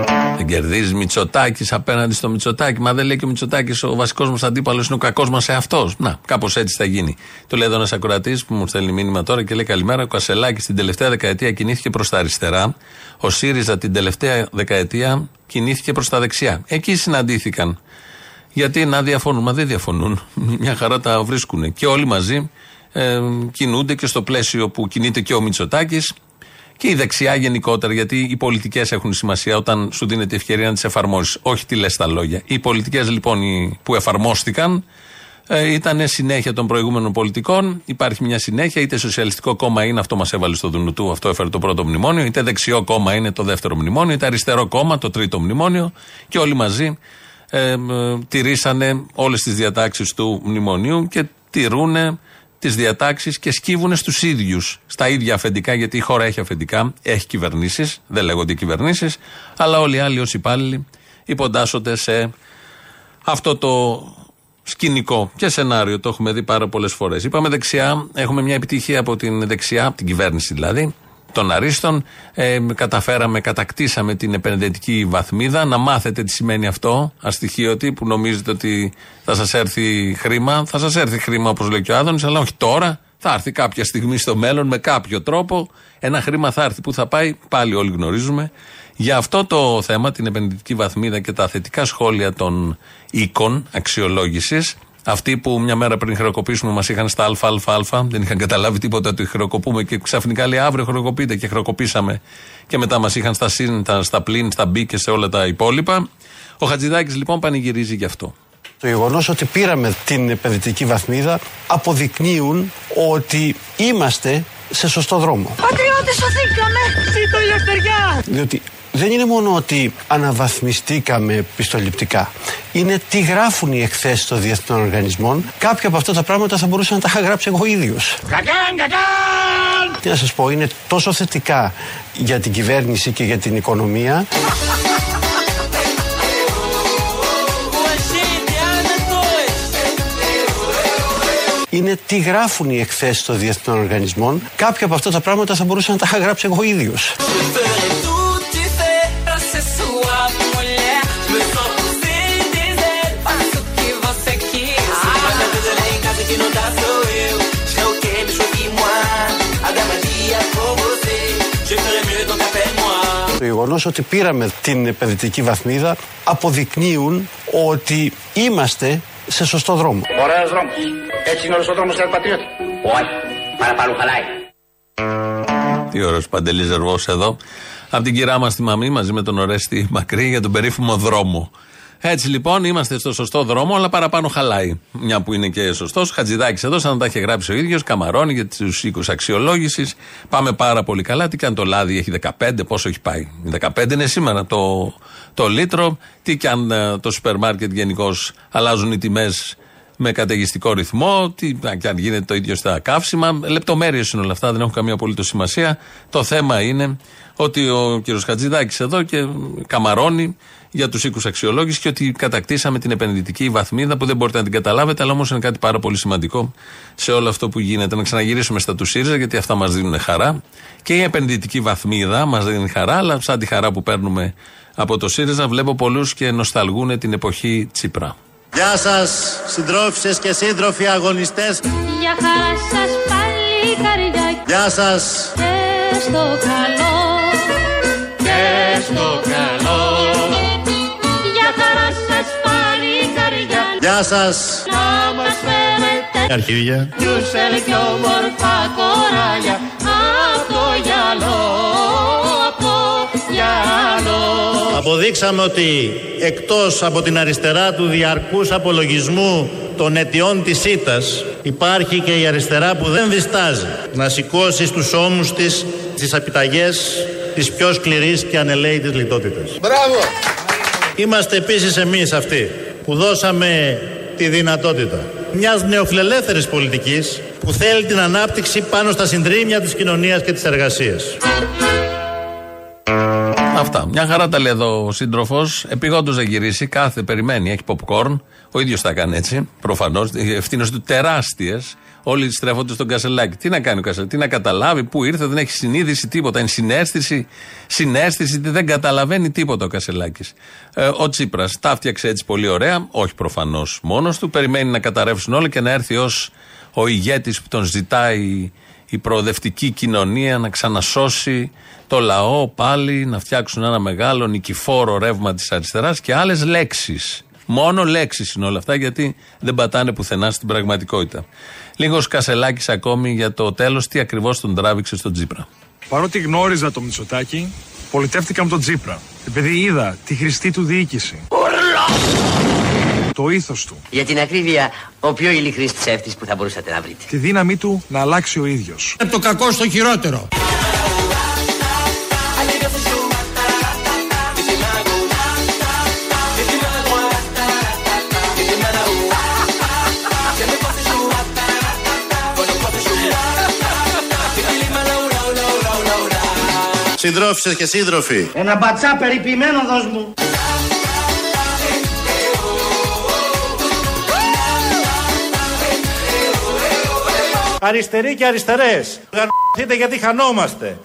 κερδίζει Μητσοτάκης απέναντι στο Μητσοτάκη. Μα δεν λέει και ο Μητσοτάκης ο βασικός μας αντίπαλος είναι ο κακός μας εαυτός. Να, κάπως έτσι θα γίνει. Το λέει εδώ ένας ακροατής που μου στέλνει μήνυμα τώρα και λέει Καλημέρα. Ο Κασελάκης την τελευταία δεκαετία κινήθηκε προς τα αριστερά. Ο ΣΥΡΙΖΑ την τελευταία δεκαετία κινήθηκε προς τα δεξιά. Εκεί συναντήθηκαν. Γιατί να διαφωνούν, μα δεν διαφωνούν. Μια χαρά τα βρίσκουν. Και όλοι μαζί ε, κινούνται και στο πλαίσιο που κινείται και ο Μητσοτάκης και η δεξιά γενικότερα, γιατί οι πολιτικές έχουν σημασία όταν σου δίνεται η ευκαιρία να τις εφαρμόσεις. Όχι τι λες στα λόγια. Οι πολιτικές λοιπόν οι που εφαρμόστηκαν ε, ήταν συνέχεια των προηγούμενων πολιτικών. Υπάρχει μια συνέχεια, είτε σοσιαλιστικό κόμμα είναι, αυτό μας έβαλε στο Δουνουτού, αυτό έφερε το πρώτο μνημόνιο, είτε δεξιό κόμμα είναι το δεύτερο μνημόνιο, είτε αριστερό κόμμα το τρίτο μνημόνιο και όλοι μαζί ε, ε, τηρήσανε όλες τις διατάξεις του μνημονίου και τηρούν τις διατάξεις και σκύβουν στους ίδιους, στα ίδια αφεντικά, γιατί η χώρα έχει αφεντικά, έχει κυβερνήσεις, δεν λέγονται κυβερνήσεις, αλλά όλοι οι άλλοι ως υπάλληλοι υποντάσσονται σε αυτό το σκηνικό και σενάριο. Το έχουμε δει πάρα πολλές φορές. Είπαμε δεξιά, έχουμε μια επιτυχία από την δεξιά, από την κυβέρνηση δηλαδή, των Αρίστων. Ε, καταφέραμε, κατακτήσαμε την επενδυτική βαθμίδα. Να μάθετε τι σημαίνει αυτό, αστοιχείωτη, που νομίζετε ότι θα σας έρθει χρήμα. Θα σας έρθει χρήμα, όπως λέει και ο Άδωνης, αλλά όχι τώρα. Θα έρθει κάποια στιγμή στο μέλλον με κάποιο τρόπο. Ένα χρήμα θα έρθει. Πού θα πάει, πάλι όλοι γνωρίζουμε. Για αυτό το θέμα, την επενδυτική βαθμίδα και τα θετικά σχόλια των οίκων αξιολόγησης, αυτοί που μια μέρα πριν χρεοκοπήσουμε μας είχαν στα ΑΑΑ, δεν είχαν καταλάβει τίποτα ότι χρεοκοπούμε και ξαφνικά λέει αύριο χρεοκοπείτε και χρεοκοπήσαμε και μετά μας είχαν στα συν, τα- στα πλήν, στα μπι και σε όλα τα υπόλοιπα. Ο Χατζηδάκης λοιπόν πανηγυρίζει γι' αυτό. Το γεγονός ότι πήραμε την επενδυτική βαθμίδα αποδεικνύουν ότι είμαστε σε σωστό δρόμο. Πατριώτες σωθήκαμε! Ζήτω η ελευθεριά! Διότι δεν είναι μόνο ότι αναβαθμιστήκαμε πιστοληπτικά. Είναι τι γράφουν οι εκθέσεις των διεθνών οργανισμών. Κάποια από αυτά τα πράγματα θα μπορούσα να τα είχα γράψει εγώ ίδιος. Κακάν, κακάν! Τι να σας πω, είναι τόσο θετικά για την κυβέρνηση και για την οικονομία. είναι τι γράφουν οι εκθέσεις των διεθνών οργανισμών. Κάποια από αυτά τα πράγματα θα μπορούσα να τα είχα γράψει εγώ ίδιος. Το γεγονός ότι πήραμε την επενδυτική βαθμίδα αποδεικνύουν ότι είμαστε σε σωστό δρόμο. Ωραίος δρόμος. Έτσι είναι όλος ο δρόμος για πατριώτης. Όχι. Παραπάνω χαλάει. Τι ωραίος Παντελής Ζερβό εδώ. Από την κυρά μας τη μαμή μαζί με τον Ορέστη Μακρύ για τον περίφημο δρόμο. Έτσι λοιπόν είμαστε στο σωστό δρόμο, αλλά παραπάνω χαλάει. Μια που είναι και σωστός. Χατζηδάκης εδώ, σαν να τα είχε γράψει ο ίδιος, Καμαρώνει για τους οίκους αξιολόγησης. Πάμε πάρα πολύ καλά. Τι και αν το λάδι έχει 15, πόσο έχει πάει; 15 είναι σήμερα το, το λίτρο. Τι και αν ε, το σούπερ μάρκετ γενικώς αλλάζουν οι τιμές με καταιγιστικό ρυθμό, τι και αν γίνεται το ίδιο στα καύσιμα; Λεπτομέρειες είναι όλα αυτά, δεν έχουν καμία απολύτως σημασία. Το θέμα είναι ότι ο κ. Χατζηδάκης εδώ και καμαρώνει για τους οίκους αξιολόγησης και ότι κατακτήσαμε την επενδυτική βαθμίδα που δεν μπορείτε να την καταλάβετε, αλλά όμως είναι κάτι πάρα πολύ σημαντικό σε όλο αυτό που γίνεται. Να ξαναγυρίσουμε στα του ΣΥΡΙΖΑ, γιατί αυτά μας δίνουν χαρά. Και η επενδυτική βαθμίδα μας δίνει χαρά, αλλά σαν τη χαρά που παίρνουμε από το ΣΥΡΙΖΑ, βλέπω πολλούς και νοσταλγούν την εποχή Τσίπρα. Γεια σας, συντρόφισε και σύντροφοι αγωνιστές. Για χαρά σας πάλι καρδιά Γεια σας. και στο καλό και στο καλό Γεια σας. να μας φέρετε Αρχίδια. Γιούσελ και όμορφα κοράλια από το γυαλό, από το γυαλό Αποδείξαμε ότι εκτός από την αριστερά του διαρκούς απολογισμού των αιτιών της ήττας υπάρχει και η αριστερά που δεν διστάζει να σηκώσει στους ώμους της τις απειταγές της πιο σκληρής και ανελαίητης λιτότητας. Μπράβο. Είμαστε επίσης εμείς αυτοί που δώσαμε τη δυνατότητα μιας νεοφιλελεύθερης πολιτικής που θέλει την ανάπτυξη πάνω στα συντρίμια της κοινωνίας και της εργασίας. Αυτά. Μια χαρά τα λέει εδώ ο σύντροφος. Επιγόντως να γυρίσει, κάθε περιμένει, έχει popcorn. Ο ίδιος τα έκανε έτσι, προφανώς. Οι ευθύνες του τεράστιες. Όλοι στρέφονται στον Κασελάκη. Τι να κάνει ο Κασελάκης, τι να καταλάβει, πού ήρθε, δεν έχει συνείδηση τίποτα. Είναι συνέστηση, συνέστηση, δεν καταλαβαίνει τίποτα ο Κασελάκης. Ε, ο Τσίπρας τα φτιάξε έτσι πολύ ωραία, όχι προφανώς μόνος του. Περιμένει να καταρρεύσουν όλα και να έρθει ως ο ηγέτης που τον ζητάει η προοδευτική κοινωνία να ξανασώσει το λαό πάλι, να φτιάξουν ένα μεγάλο νικηφόρο ρεύμα της αριστεράς και άλλες λέξεις. Μόνο λέξεις είναι όλα αυτά γιατί δεν πατάνε πουθενά στην πραγματικότητα. Λίγος κασελάκι ακόμη για το τέλος, τι ακριβώς τον τράβηξε στον Τζίπρα. Παρότι γνώριζα τον Μητσοτάκη, πολιτεύτηκα με τον Τζίπρα. Επειδή είδα τη χρηστή του διοίκηση. Το ήθος του. Για την ακρίβεια, ο πιο ειλικρινής ψεύτης που θα μπορούσατε να βρείτε. Τη δύναμή του να αλλάξει ο ίδιος. Από το κακό στο χειρότερο. Συντρόφισσες και σύντροφοι. Ένα μπατσά περιποιημένο δώσ' μου. Αριστεροί και αριστερές. Γαρ***είτε γιατί χανόμαστε.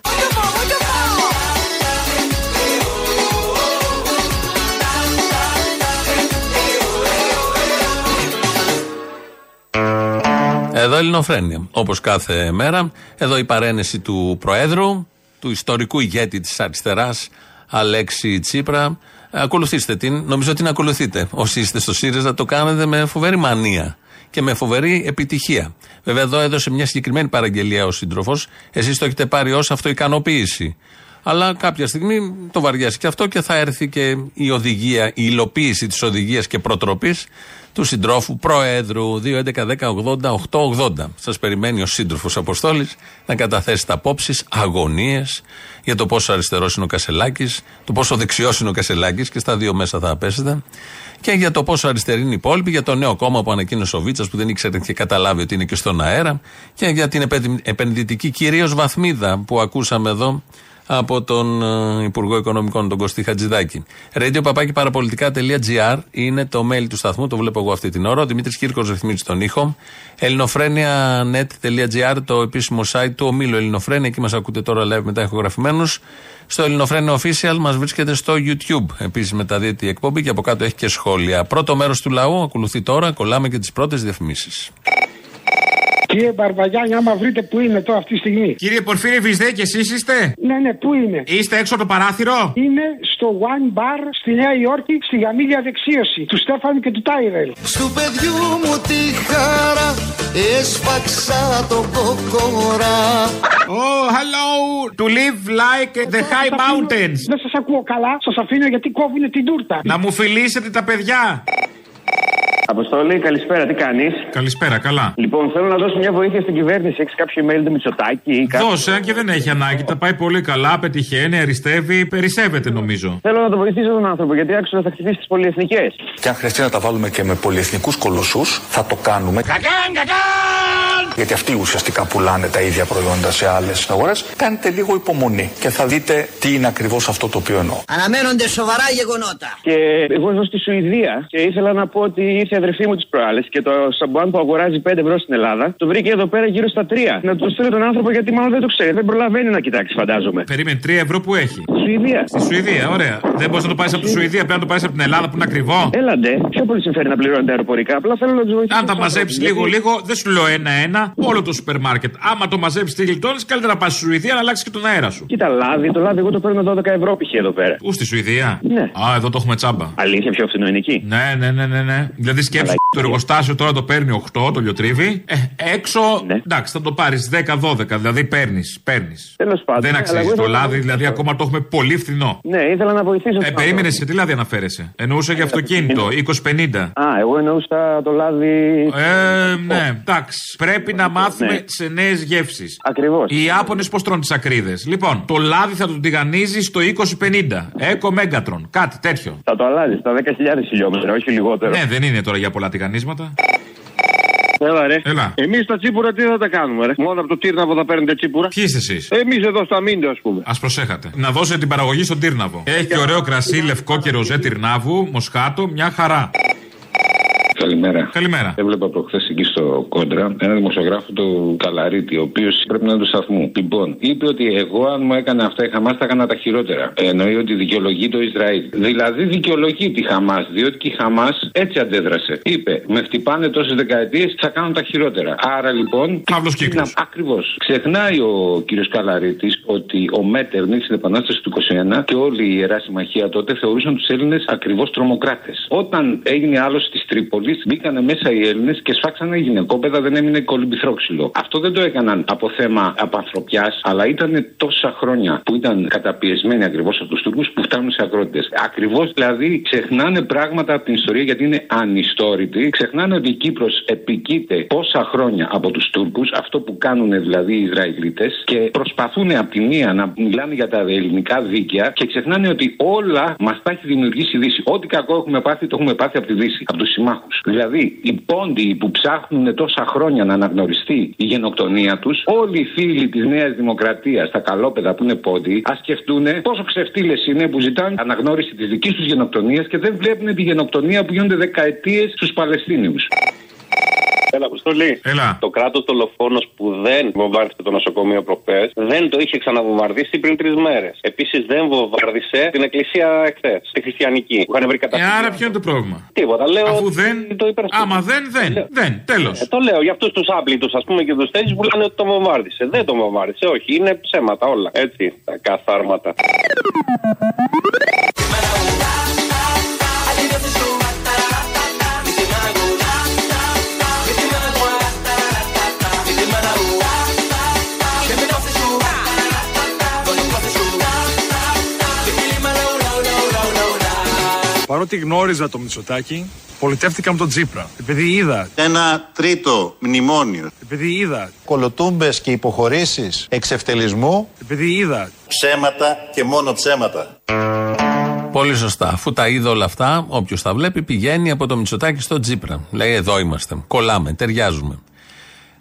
Εδώ Ελληνοφρένια. Όπως κάθε μέρα. Εδώ η παρένεση του Προέδρου, του ιστορικού ηγέτη της αριστεράς, Αλέξη Τσίπρα. Ακολουθήστε την. Νομίζω ότι την ακολουθείτε. Όσοι είστε στο ΣΥΡΙΖΑ το κάνετε με φοβερή μανία και με φοβερή επιτυχία. Βέβαια, εδώ έδωσε μια συγκεκριμένη παραγγελία ο σύντροφος. Εσείς το έχετε πάρει ως αυτοικανοποίηση. Αλλά κάποια στιγμή το βαριάσει και αυτό και θα έρθει και η οδηγία, η υλοποίηση της οδηγίας και προτροπής του συντρόφου Προέδρου 2.11.10.80.880. Σας περιμένει ο σύντροφος Αποστόλης να καταθέσει τα απόψεις, αγωνίες για το πόσο αριστερός είναι ο Κασελάκης, το πόσο δεξιός είναι ο Κασελάκης και στα δύο μέσα θα πέσετε. Και για το πόσο αριστερή είναι η υπόλοιπη, για το νέο κόμμα που ανακοίνωσε ο Βίτσας που δεν ήξερε και καταλάβει ότι είναι και στον αέρα. Και για την επενδυτική κυρίως βαθμίδα που ακούσαμε εδώ από τον ε, Υπουργό Οικονομικών, τον Κωστή Χατζηδάκη. Radio είναι το mail του σταθμού, το βλέπω εγώ αυτή την ώρα. Ο Δημήτρης Κύρκος ρυθμίζει τον ήχο. ελληνοφρένια.net.gr, το επίσημο site του ομίλου Ελληνοφρένια. Εκεί μας ακούτε τώρα live μετά ηχογραφημένους. Στο Ελληνοφρένια Official μας βρίσκεται στο YouTube. Επίσης μεταδίδεται η εκπομπή και από κάτω έχει και σχόλια. Πρώτο μέρος του λαού ακολουθεί τώρα. Κολλάμε και τις πρώτες διαφημίσεις. Κύριε Μπαρβαγιάννη, άμα βρείτε πού είναι τώρα αυτή τη στιγμή. Κύριε Πορφύρη Βυζδέ, και εσείς είστε; Ναι, ναι, πού είναι; Είστε έξω από το παράθυρο; Είναι στο One Bar στη Νέα Υόρκη, στη γαμήλια δεξίωση του Στέφανου και του Τάιρελ. Στου παιδιού μου τη χαρά, έσφαξα το κοκόρα. Oh, hello! To live like the high mountains. Δεν σας ακούω καλά, σας αφήνω γιατί κόβουν την τούρτα. Να μου φιλήσετε τα παιδιά. Αποστολή, καλησπέρα, τι κάνεις; Καλησπέρα, καλά. Λοιπόν, θέλω να δώσω μια βοήθεια στην κυβέρνηση. Έχεις κάποιο email του Μητσοτάκη. Δώσε, αν και δεν έχει ανάγκη. Τα πάει πολύ καλά, πετυχαίνει, αριστεύει, περισσεύεται νομίζω. Θέλω να το βοηθήσω τον άνθρωπο, γιατί άξιο θα χτυπήσει τις πολυεθνικές. Και αν χρειαστεί να τα βάλουμε και με πολυεθνικούς κολοσσούς, θα το κάνουμε. Κακάν, κακάν! Γιατί αυτοί ουσιαστικά πουλάνε τα ίδια προϊόντα σε άλλες αγορές. Κάντε λίγο υπομονή και θα δείτε τι είναι ακριβώς αυτό το οποίο εννοώ. Αναμένονται σοβαρά γεγονότα. Και εγώ ζω στη Σουηδία και ήθελα να πω ότι ήρθε η αδερφή μου τις προάλλες και το σαμπουάν που αγοράζει 5 ευρώ στην Ελλάδα το βρήκε εδώ πέρα γύρω στα 3. Να του στείλω τον άνθρωπο γιατί μάλλον δεν το ξέρει. Δεν προλαβαίνει να κοιτάξει, φαντάζομαι. Περίμενε 3 ευρώ που έχει; Σουηδία. Στη Σουηδία, ωραία. Δεν μπορείς να το πάρεις από τη Σουηδία, πρέπει να το πάρεις από την Ελλάδα που είναι ακριβό. Έλαντε, πιο πολύ συμφέρει να πληρώνετε αεροπορικά. Απλά θέλω να τους βοηθήσω. Αν τα μαζέψεις λίγο-λίγο, δεν σου λέω ένα-ένα, όλο το σούπερ μάρκετ. Άμα το μαζέψεις τη γλιτώνεις, καλύτερα να πας στη Σουηδία να αλλάξεις και τον αέρα σου. Κοίτα, λάδι, το λάδι εγώ το παίρνω 12 ευρώ π.χ. εδώ πέρα. Πού στη Σουηδία; Ναι. Α, εδώ το έχουμε τσάμπα. Αλήθεια, πιο φθηνό είναι εκεί. Ναι, ναι, ναι, ναι. ναι. Δηλαδή σκέψει το εργοστάσιο τώρα το παίρνει 8, το λιοτρίβι. Ε, έξω, ναι. εντάξει, θα το πάρεις 10-12, δηλαδή παίρνεις. Παίρνεις. πάντων. Δεν αξίζει το λάδι, δηλαδή ακόμα το έχουμε πολύ φθηνό. Ναι, ήθελα να βοηθήσω. Ε, περίμενε σε τι λάδι αναφέρεσαι; Εννοούσα για αυτοκίνητο, 20-50. Α, εγώ εννοούσα το λάδι. Ε, ναι, εντάξει. Πρέπει να μάθουμε ναι. σε νέες γεύσεις. Ακριβώς. Οι Ιάπωνες πώς τρώνε τις ακρίδες. Λοιπόν, το λάδι θα το τηγανίζεις στο 20-50. Έκο Μέγκατρον, κάτι τέτοιο. Θα το αλλάζεις στα 10.000 χιλιόμετρα, όχι λιγότερο. Ναι, δεν είναι τώρα για πολλά τηγανίσματα. Έλα, ρε. Έλα. Εμείς τα τσίπουρα τι θα τα κάνουμε, ρε; Μόνο από το Τύρναβο θα παίρνετε τσίπουρα; Ποιοι είστε εσείς; Εμείς εδώ στα Μίντο, ας πούμε. Α προσέχατε. Να δώσετε την παραγωγή στον Τύρναβο. Έχει και ωραίο κρασί, λευκό και ροζέ Τυρνάβου, Μοσχάτο, μια χαρά. Καλημέρα. Καλημέρα. Έβλεπα προχθέ εκεί στο κόντρα ένα δημοσιογράφο του Καλαρίτη, ο οποίος πρέπει να είναι του σταθμού. Λοιπόν, είπε ότι εγώ, αν μου έκανε αυτά η Χαμάς, θα έκανα τα χειρότερα. Εννοεί ότι δικαιολογεί το Ισραήλ. Δηλαδή δικαιολογεί τη Χαμάς, διότι και η Χαμάς έτσι αντέδρασε. Είπε, με χτυπάνε τόσες δεκαετίες, θα κάνω τα χειρότερα. Άρα λοιπόν. Παύλος κύκλο. Ακριβώς. Ξεχνάει ο κύριος Καλαρίτης ότι ο Μέτερνιχ στην Επανάσταση του 21 και όλη η ιερά συμμαχία τότε θεωρούσαν τους Έλληνες ακριβώς τρομοκράτες. Όταν έγινε άλωση της Τρίπολης, μπήκανε μέσα οι Έλληνες και σφάξανε γυναικόπαιδα, δεν έμεινε κολυμπηθρόξυλο. Αυτό δεν το έκαναν από θέμα απανθρωπιάς, αλλά ήταν τόσα χρόνια που ήταν καταπιεσμένοι ακριβώς από τους Τούρκους που φτάνουν σε αγρότε. Ακριβώς δηλαδή ξεχνάνε πράγματα από την ιστορία γιατί είναι ανιστόρητοι. Ξεχνάνε ότι η Κύπρος επικείται πόσα χρόνια από τους Τούρκους, αυτό που κάνουν δηλαδή οι Ισραηλίτες και προσπαθούν από τη μία να μιλάνε για τα ελληνικά δίκαια και ξεχνάνε ότι όλα μας τα έχει δημιουργήσει η Δύση. Ό,τι κακό έχουμε πάθει, το έχουμε πάθει από τη Δύση, από τους συμμάχους. Δηλαδή, οι πόντιοι που ψάχνουν τόσα χρόνια να αναγνωριστεί η γενοκτονία τους, όλοι οι φίλοι της Νέας Δημοκρατίας, τα καλόπεδα που είναι πόντιοι, ας σκεφτούν πόσο ξεφτύλες είναι που ζητάνε αναγνώριση της δικής τους γενοκτονίας και δεν βλέπουν τη γενοκτονία που γίνονται δεκαετίες στους Παλαιστίνιους. Έλα, Αποστολή. Έλα. Το κράτος δολοφόνο που δεν βομβάρδισε το νοσοκομείο προχθές δεν το είχε ξαναβομβαρδίσει πριν τρεις μέρες. Επίσης δεν βομβάρδισε την εκκλησία εχθές, τη χριστιανική. Που είχαν βρει Ε, άρα ποιο είναι το πρόβλημα; Τίποτα. Λέω Αφού δεν. Το Άμα δεν, δεν. Δεν. Τέλος. Ε, το λέω για αυτούς τους άπλητους, ας πούμε, και τους τέτοιου που λένε ότι το βομβάρδισε. Δεν το βομβάρδισε, όχι. Είναι ψέματα όλα. Έτσι. Τα καθάρματα. Παρότι γνώριζα το Μητσοτάκι, πολιτεύτηκα με τον Τζίπρα. Επειδή είδα. Ένα τρίτο μνημόνιο. Επειδή είδα. Κολοτούμπες και υποχωρήσεις εξευτελισμού. Επειδή είδα. Ψέματα και μόνο ψέματα. Πολύ σωστά. Αφού τα είδε όλα αυτά, όποιος τα βλέπει πηγαίνει από το Μητσοτάκι στο Τζίπρα. Λέει: Εδώ είμαστε. Κολλάμε, ταιριάζουμε.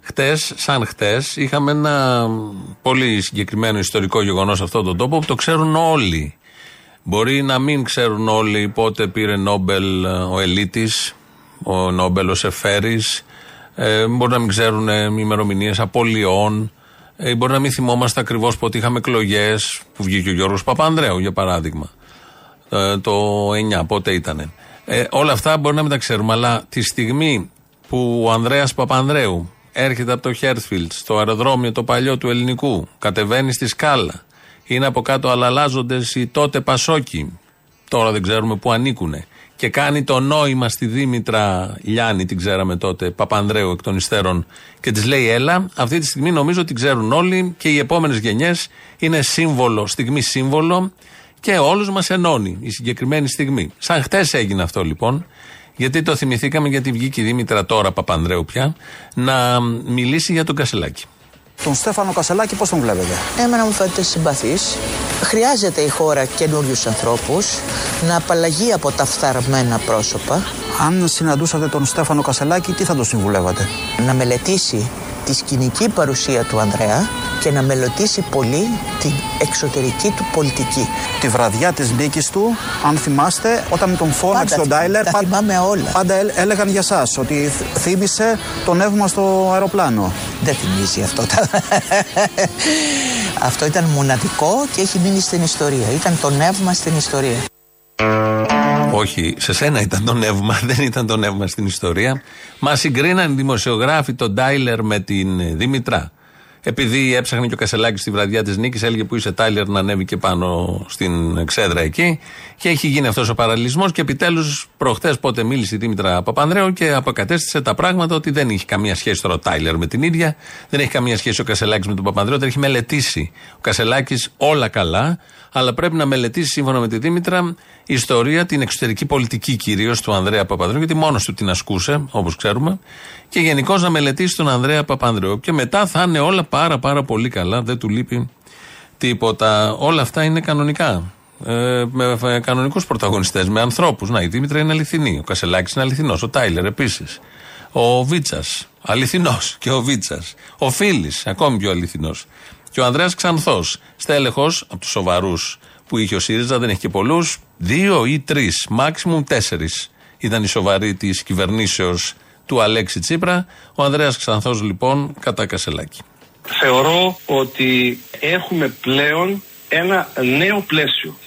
Χτες, σαν χτες, είχαμε ένα πολύ συγκεκριμένο ιστορικό γεγονός σε αυτόν τον τόπο που το ξέρουν όλοι. Μπορεί να μην ξέρουν όλοι πότε πήρε Νόμπελ ο Ελίτης, ο Νόμπελ ο Σεφέρης. Ε, μπορεί να μην ξέρουν ημερομηνίες απολειών. Ε, μπορεί να μην θυμόμαστε ακριβώς πότε είχαμε εκλογές που βγήκε ο Γιώργος Παπανδρέου, για παράδειγμα. Ε, το 9, πότε ήταν. Ε, όλα αυτά μπορεί να μην τα ξέρουμε, αλλά τη στιγμή που ο Ανδρέας Παπανδρέου έρχεται από το Χέρθφιλτ στο αεροδρόμιο το παλιό του ελληνικού, κατεβαίνει στη σκάλα, είναι από κάτω αλλαλάζοντε οι τότε Πασόκοι, τώρα δεν ξέρουμε πού ανήκουνε, και κάνει το νόημα στη Δήμητρα Λιάννη, την ξέραμε τότε, Παπανδρέου εκ των υστέρων, και της λέει έλα. Αυτή τη στιγμή νομίζω την ξέρουν όλοι και οι επόμενες γενιές είναι σύμβολο, στιγμή σύμβολο και όλους μας ενώνει η συγκεκριμένη στιγμή. Σαν χτες έγινε αυτό λοιπόν. Γιατί το θυμηθήκαμε, γιατί βγήκε η Δήμητρα τώρα Παπανδρέου πια, να μιλήσει για τον Κασελάκη. Τον Στέφανο Κασελάκη πώς τον βλέπετε; Εμένα μου φαίνεται συμπαθής. Χρειάζεται η χώρα καινούριους ανθρώπους να απαλλαγεί από τα φθαρμένα πρόσωπα. Αν συναντούσατε τον Στέφανο Κασελάκη, τι θα το συμβουλεύατε; Να μελετήσει τη σκηνική παρουσία του Ανδρέα και να μελετήσει πολύ την εξωτερική του πολιτική. Τη βραδιά της νίκης του, αν θυμάστε, όταν τον φώναξε ο Ντάιλερ, τα θυμάμαι όλα. πάντα έλεγαν για σας ότι θύμισε το νεύμα στο αεροπλάνο. Δεν θυμίζει αυτό. αυτό ήταν μοναδικό και έχει μείνει στην ιστορία. Ήταν το νεύμα στην ιστορία. Όχι, σε σένα ήταν το νεύμα, δεν ήταν το νεύμα στην ιστορία. Μα συγκρίναν οι δημοσιογράφοι τον Τάιλερ με την Δήμητρα. Επειδή έψαχνε και ο Κασελάκης στη βραδιά της νίκης, έλεγε που είσαι Τάιλερ να ανέβει και πάνω στην εξέδρα εκεί. Και έχει γίνει αυτός ο παραλληλισμός. Και επιτέλους, προχθές πότε μίλησε η Δήμητρα Παπανδρέου και αποκατέστησε τα πράγματα ότι δεν έχει καμία σχέση τώρα ο Τάιλερ με την ίδια. Δεν έχει καμία σχέση ο Κασελάκης με τον Παπανδρέου. Δεν έχει μελετήσει ο Κασελάκης όλα καλά. Αλλά πρέπει να μελετήσει σύμφωνα με τη Δήμητρα ιστορία, την εξωτερική πολιτική κυρίως του Ανδρέα Παπανδρέου, γιατί μόνος του την ασκούσε, όπως ξέρουμε. Και γενικώς να μελετήσει τον Ανδρέα Παπανδρέου. Και μετά θα είναι όλα πάρα πάρα πολύ καλά. Δεν του λείπει τίποτα. Όλα αυτά είναι κανονικά. Ε, με κανονικούς πρωταγωνιστές, με ανθρώπους. Να, η Δήμητρα είναι αληθινή. Ο Κασελάκης είναι αληθινός. Ο Τάιλερ επίσης. Ο Βίτσας. Αληθινός. Και ο Βίτσας. Ο Φίλης. Ακόμη πιο αληθινός. Και ο Ανδρέας Ξανθός. Στέλεχος από τους σοβαρούς που είχε ο ΣΥΡΙΖΑ, δεν έχει και πολλούς. Δύο ή τρεις. Μάξιμουμ τέσσερις ήταν οι σοβαροί της κυβερνήσεως του Αλέξη Τσίπρα. Ο Ανδρέας Ξανθός λοιπόν κατά Κασελάκη. Θεωρώ ότι έχουμε πλέον ένα νέο πλαίσιο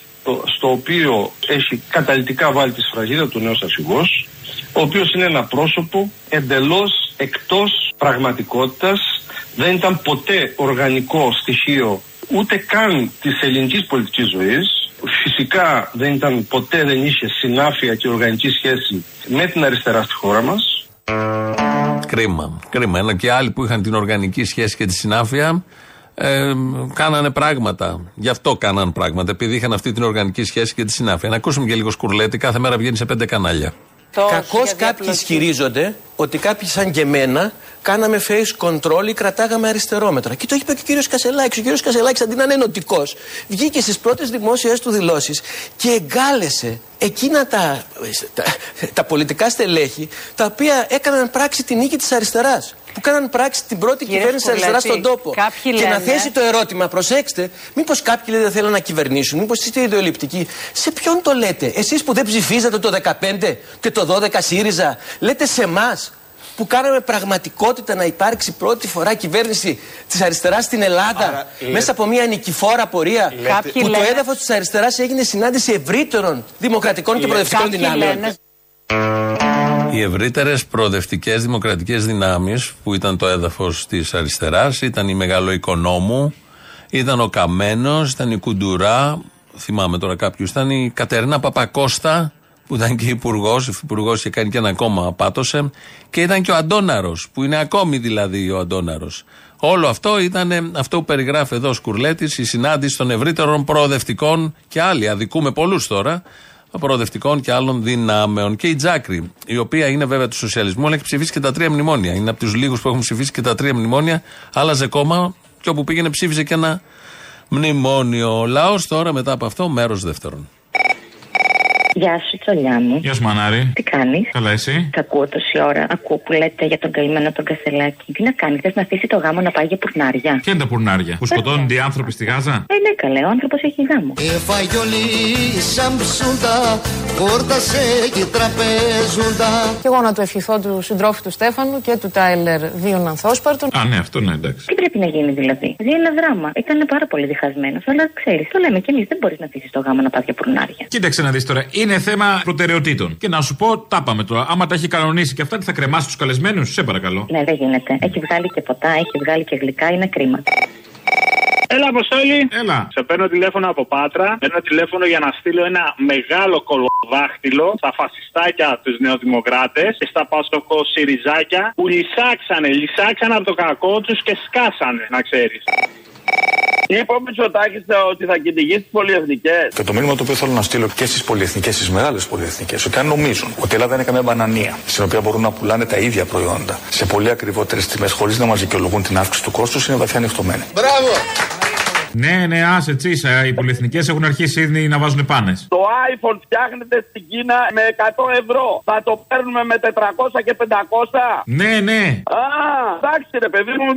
στο οποίο έχει καταλητικά βάλει τη σφραγίδα του νέου αρχηγός ο οποίος είναι ένα πρόσωπο εντελώς εκτός πραγματικότητας δεν ήταν ποτέ οργανικό στοιχείο ούτε καν της ελληνικής πολιτικής ζωής φυσικά δεν ήταν ποτέ δεν είχε συνάφεια και οργανική σχέση με την αριστερά στη χώρα μας Κρίμα. Κρίμα. Ενώ και άλλοι που είχαν την οργανική σχέση και τη συνάφεια ε, κάνανε πράγματα. Γι' αυτό κάνανε πράγματα. Επειδή είχαν αυτή την οργανική σχέση και τη συνάφεια. Να ακούσουμε και λίγο σκουρλέτη. Κάθε μέρα βγαίνει σε πέντε κανάλια. Κακώς κάποιοι ισχυρίζονται ότι κάποιοι σαν και εμένα κάναμε face control ή κρατάγαμε αριστερόμετρα. Και το είπε και ο κύριος Κασελάκης. Ο κύριος Κασελάκης, αντί να είναι ενωτικός, βγήκε στις πρώτες δημόσιες του δηλώσεις και εγκάλεσε εκείνα τα, τα, τα πολιτικά στελέχη τα οποία έκαναν πράξη την νίκη της αριστεράς που κάναν πράξη την πρώτη Κύριε κυβέρνηση αριστεράς στον τόπο. Και λένε... να θέσει το ερώτημα, προσέξτε, μήπως κάποιοι δεν θέλουν να κυβερνήσουν, μήπως είστε ιδεολειπτικοί. Σε ποιον το λέτε, εσείς που δεν ψηφίζατε το 15 και το 12 ΣΥΡΙΖΑ, λέτε σε εμάς που κάναμε πραγματικότητα να υπάρξει πρώτη φορά κυβέρνηση της αριστεράς στην Ελλάδα Άρα, μέσα από μια νικηφόρα πορεία λέτε, που το έδαφος της αριστεράς έγινε συνάντηση ευρύτερων δημοκρατικών και προοδευτικών δυνάμεων. Οι ευρύτερες προοδευτικές δημοκρατικές δυνάμεις που ήταν το έδαφος της αριστεράς ήταν η Μεγαλοοικονόμου, ήταν ο Καμένος, ήταν η Κουντουρά, θυμάμαι τώρα κάποιους, ήταν η Κατερίνα Παπακώστα, που ήταν και υπουργός, υφυπουργό και κάνει και ένα κόμμα πάτωσε, και ήταν και ο Αντόναρο, που είναι ακόμη δηλαδή ο Αντόναρο. Όλο αυτό ήταν αυτό που περιγράφει εδώ ο Σκουρλέτης, η συνάντηση των ευρύτερων προοδευτικών και άλλοι, αδικούμε πολλούς τώρα, προοδευτικών και άλλων δυνάμεων. Και η Τζάκρη, η οποία είναι βέβαια του σοσιαλισμού, αλλά έχει ψηφίσει και τα τρία μνημόνια. Είναι από τους λίγους που έχουν ψηφίσει και τα τρία μνημόνια. Άλλαζε κόμμα και όπου πήγαινε ψήφιζε και ένα μνημόνιο. Ο λαός τώρα μετά από αυτό, μέρος δεύτερον. Γεια σου, τσολιά μου. Γεια σου, Μανάρη. Τι κάνεις; Καλά, εσύ; Τα ακούω τόση ώρα. Ακούω που λέτε για τον καημένο τον Κασελάκη. Τι να κάνεις, θες να αφήσει το γάμο να πάει για πουρνάρια; Ποια είναι τα πουρνάρια; Που σκοτώνονται οι άνθρωποι στη Γάζα; Ε, ναι, καλέ, ο άνθρωπος έχει γάμο. Έφαγε όλοι σαμψούντα, χόρτασε και τραπέζουντα. Και εγώ να του ευχηθώ του συντρόφου του Στέφανου και του Τάιλερ δύο ανθόσπαρτων. Α, ναι, αυτό ναι, εντάξει. Τι πρέπει να γίνει δηλαδή; Δηλαδή ένα δράμα. Ήταν πάρα πολύ διχασμένος, αλλά ξέρεις, το λέμε κι εμείς δεν μπορείς να αφήσεις το γάμο να πάει για πουρνάρια. Κοίταξε να δεις τώρα, είναι θέμα προτεραιοτήτων. Και να σου πω, τα πάμε τώρα. Άμα τα έχει κανονίσει και αυτά, τι θα κρεμάσει τους καλεσμένους, σε παρακαλώ. Ναι, δεν γίνεται. Έχει βγάλει και ποτά, έχει βγάλει και γλυκά, είναι κρίμα. Έλα, Αποστόλη. Έλα. Σε παίρνω τηλέφωνο από Πάτρα. Παίρνω τηλέφωνο για να στείλω ένα μεγάλο κολοδάχτυλο στα φασιστάκια τους νεοδημοκράτες και στα πασοκο Σιριζάκια που λυσάξανε, λυσάξανε από το κακό τους και σκάσανε, να ξέρεις. Είπε ο Μητσοτάκης ότι θα κυνηγήσει τις πολυεθνικές. Και το μήνυμα το οποίο θέλω να στείλω και στις πολυεθνικές, στις μεγάλες πολυεθνικές, ότι αν νομίζουν ότι η Ελλάδα είναι καμία μπανανία, στην οποία μπορούν να πουλάνε τα ίδια προϊόντα σε πολύ ακριβότερες τιμές χωρίς να μα δικαιολογούν την αύξηση του κόστους, είναι βαθιά ανοιχτωμένοι. Μπράβο! Ναι, ναι, άσε τσίσα. Οι πολυεθνικές έχουν αρχίσει ήδη να βάζουν πάνες. Το iPhone φτιάχνεται στην Κίνα με 100 ευρώ. Θα το παίρνουμε με 400 και 500. Ναι, ναι. Α, εντάξει ρε παιδί μου.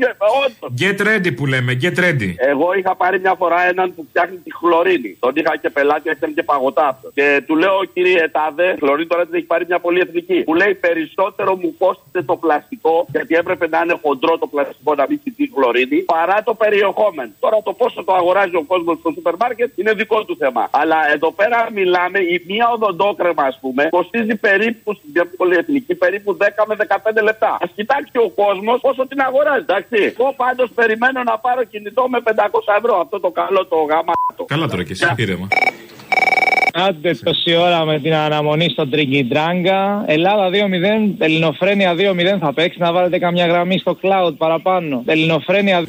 όντως. Get ready που λέμε, get ready. Εγώ είχα πάρει μια φορά έναν που φτιάχνει τη χλωρίνη. Τον είχα και πελάτη, έκανε και παγωτά αυτό. Και του λέω, κύριε Τάδε, χλωρίνη τώρα την έχει πάρει μια πολύ εθνική. Που λέει περισσότερο μου κόστησε το πλαστικό, γιατί έπρεπε να είναι χοντρό το πλαστικό να μην τη χλωρίνη, παρά το περιεχόμενο. Τώρα το πόσο το αγοράζει ο κόσμος στο σούπερ μάρκετ είναι δικό του θέμα. Αλλά εδώ πέρα μιλάμε, η μία οδοντόκρεμα, ας πούμε, κοστίζει περίπου στην πολυεθνική περίπου 10 με 15 λεπτά. Α κοιτάξει ο κόσμος πόσο την αγοράζει, εντάξει. Εγώ πάντως περιμένω να πάρω κινητό με 500 ευρώ. Αυτό το καλό το γάμα. Καλά τώρα και εσύ, ήρεμα. Άντε τόση ώρα με την αναμονή στο Τριγκιντράγκα. Ελλάδα 2-0, Ελληνοφρένια 2-0 θα παίξει. Να βάλετε καμιά γραμμή στο cloud παραπάνω. Ελληνοφρένια 2.0.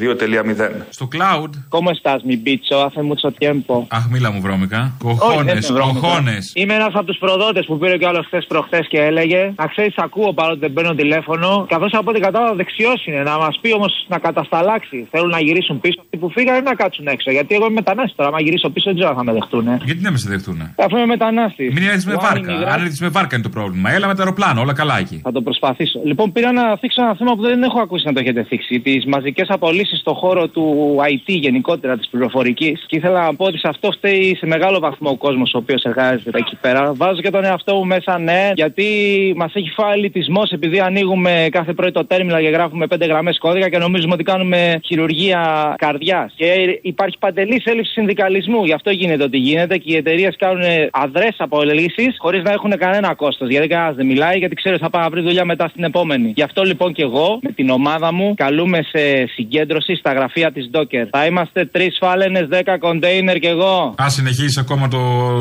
Στο cloud; ¿Cómo estás, mi bicho? Hace mucho tiempo. Αχ, μίλα μου βρώμικα. Όχι, Κοχώνες, δεν είναι βρώμικα. κοχώνες. Είμαι ένας από τους προδότες που πήρε και άλλος χθες προχθές και έλεγε. Να ξέρεις, ακούω παρότι δεν παίρνω τηλέφωνο. Καθώ από ό,τι κατάλαβα δεξιός είναι. Να μας πει όμως να κατασταλάξει. Θέλουν να γυρίσουν πίσω. Αυτοί που φύγανε να κάτσουν έξω. Γιατί εγώ είμαι μετανάστης τώρα. Αν γυρίσω πίσω δεν ξέρω αν θα με δεχτούν. Γιατί να με σε δεχτούν. Αφού είμαι μετανάστη. Μην έρθεις με βάρκα. Αν έρθεις με βάρκα είναι το πρόβλημα. Έλα με το αεροπλάνο, όλα καλά εκεί. Θα το προσπαθήσω. Λοιπόν, πήρα να θίξω ένα θέμα που δεν έχω ακούσει να το έχετε θίξει. Τις μαζικές απολύσεις στον χώρο του IT γενικότερα της πληροφορικής. Και ήθελα να πω ότι σε αυτό φταίει σε μεγάλο βαθμό ο κόσμος ο οποίος εργάζεται εκεί πέρα. Βάζω και τον εαυτό μου μέσα, ναι, γιατί μας έχει φάει ελιτισμό επειδή ανοίγουμε κάθε πρωί το τέρμιλα και γράφουμε πέντε γραμμές κώδικα και νομίζουμε ότι κάνουμε χειρουργία καρδιάς. Και υπάρχει παντελής έλλειψη συνδικαλισμού. Γι' αυτό γίνεται ό,τι γίνεται και οι εταιρείες κάνουν αδρές απολύσεις χωρίς να έχουν κανένα κόστος. Γιατί κανένας δεν μιλάει, γιατί ξέρεις ότι θα πάει να βρει δουλειά μετά στην επόμενη. Γι' αυτό λοιπόν και εγώ με την ομάδα μου καλούμε σε συγκέντρωση στα γραφεία της Docker. Θα είμαστε τρεις φάλαινες, δέκα κοντέινερ και εγώ. Α συνεχίσει ακόμα το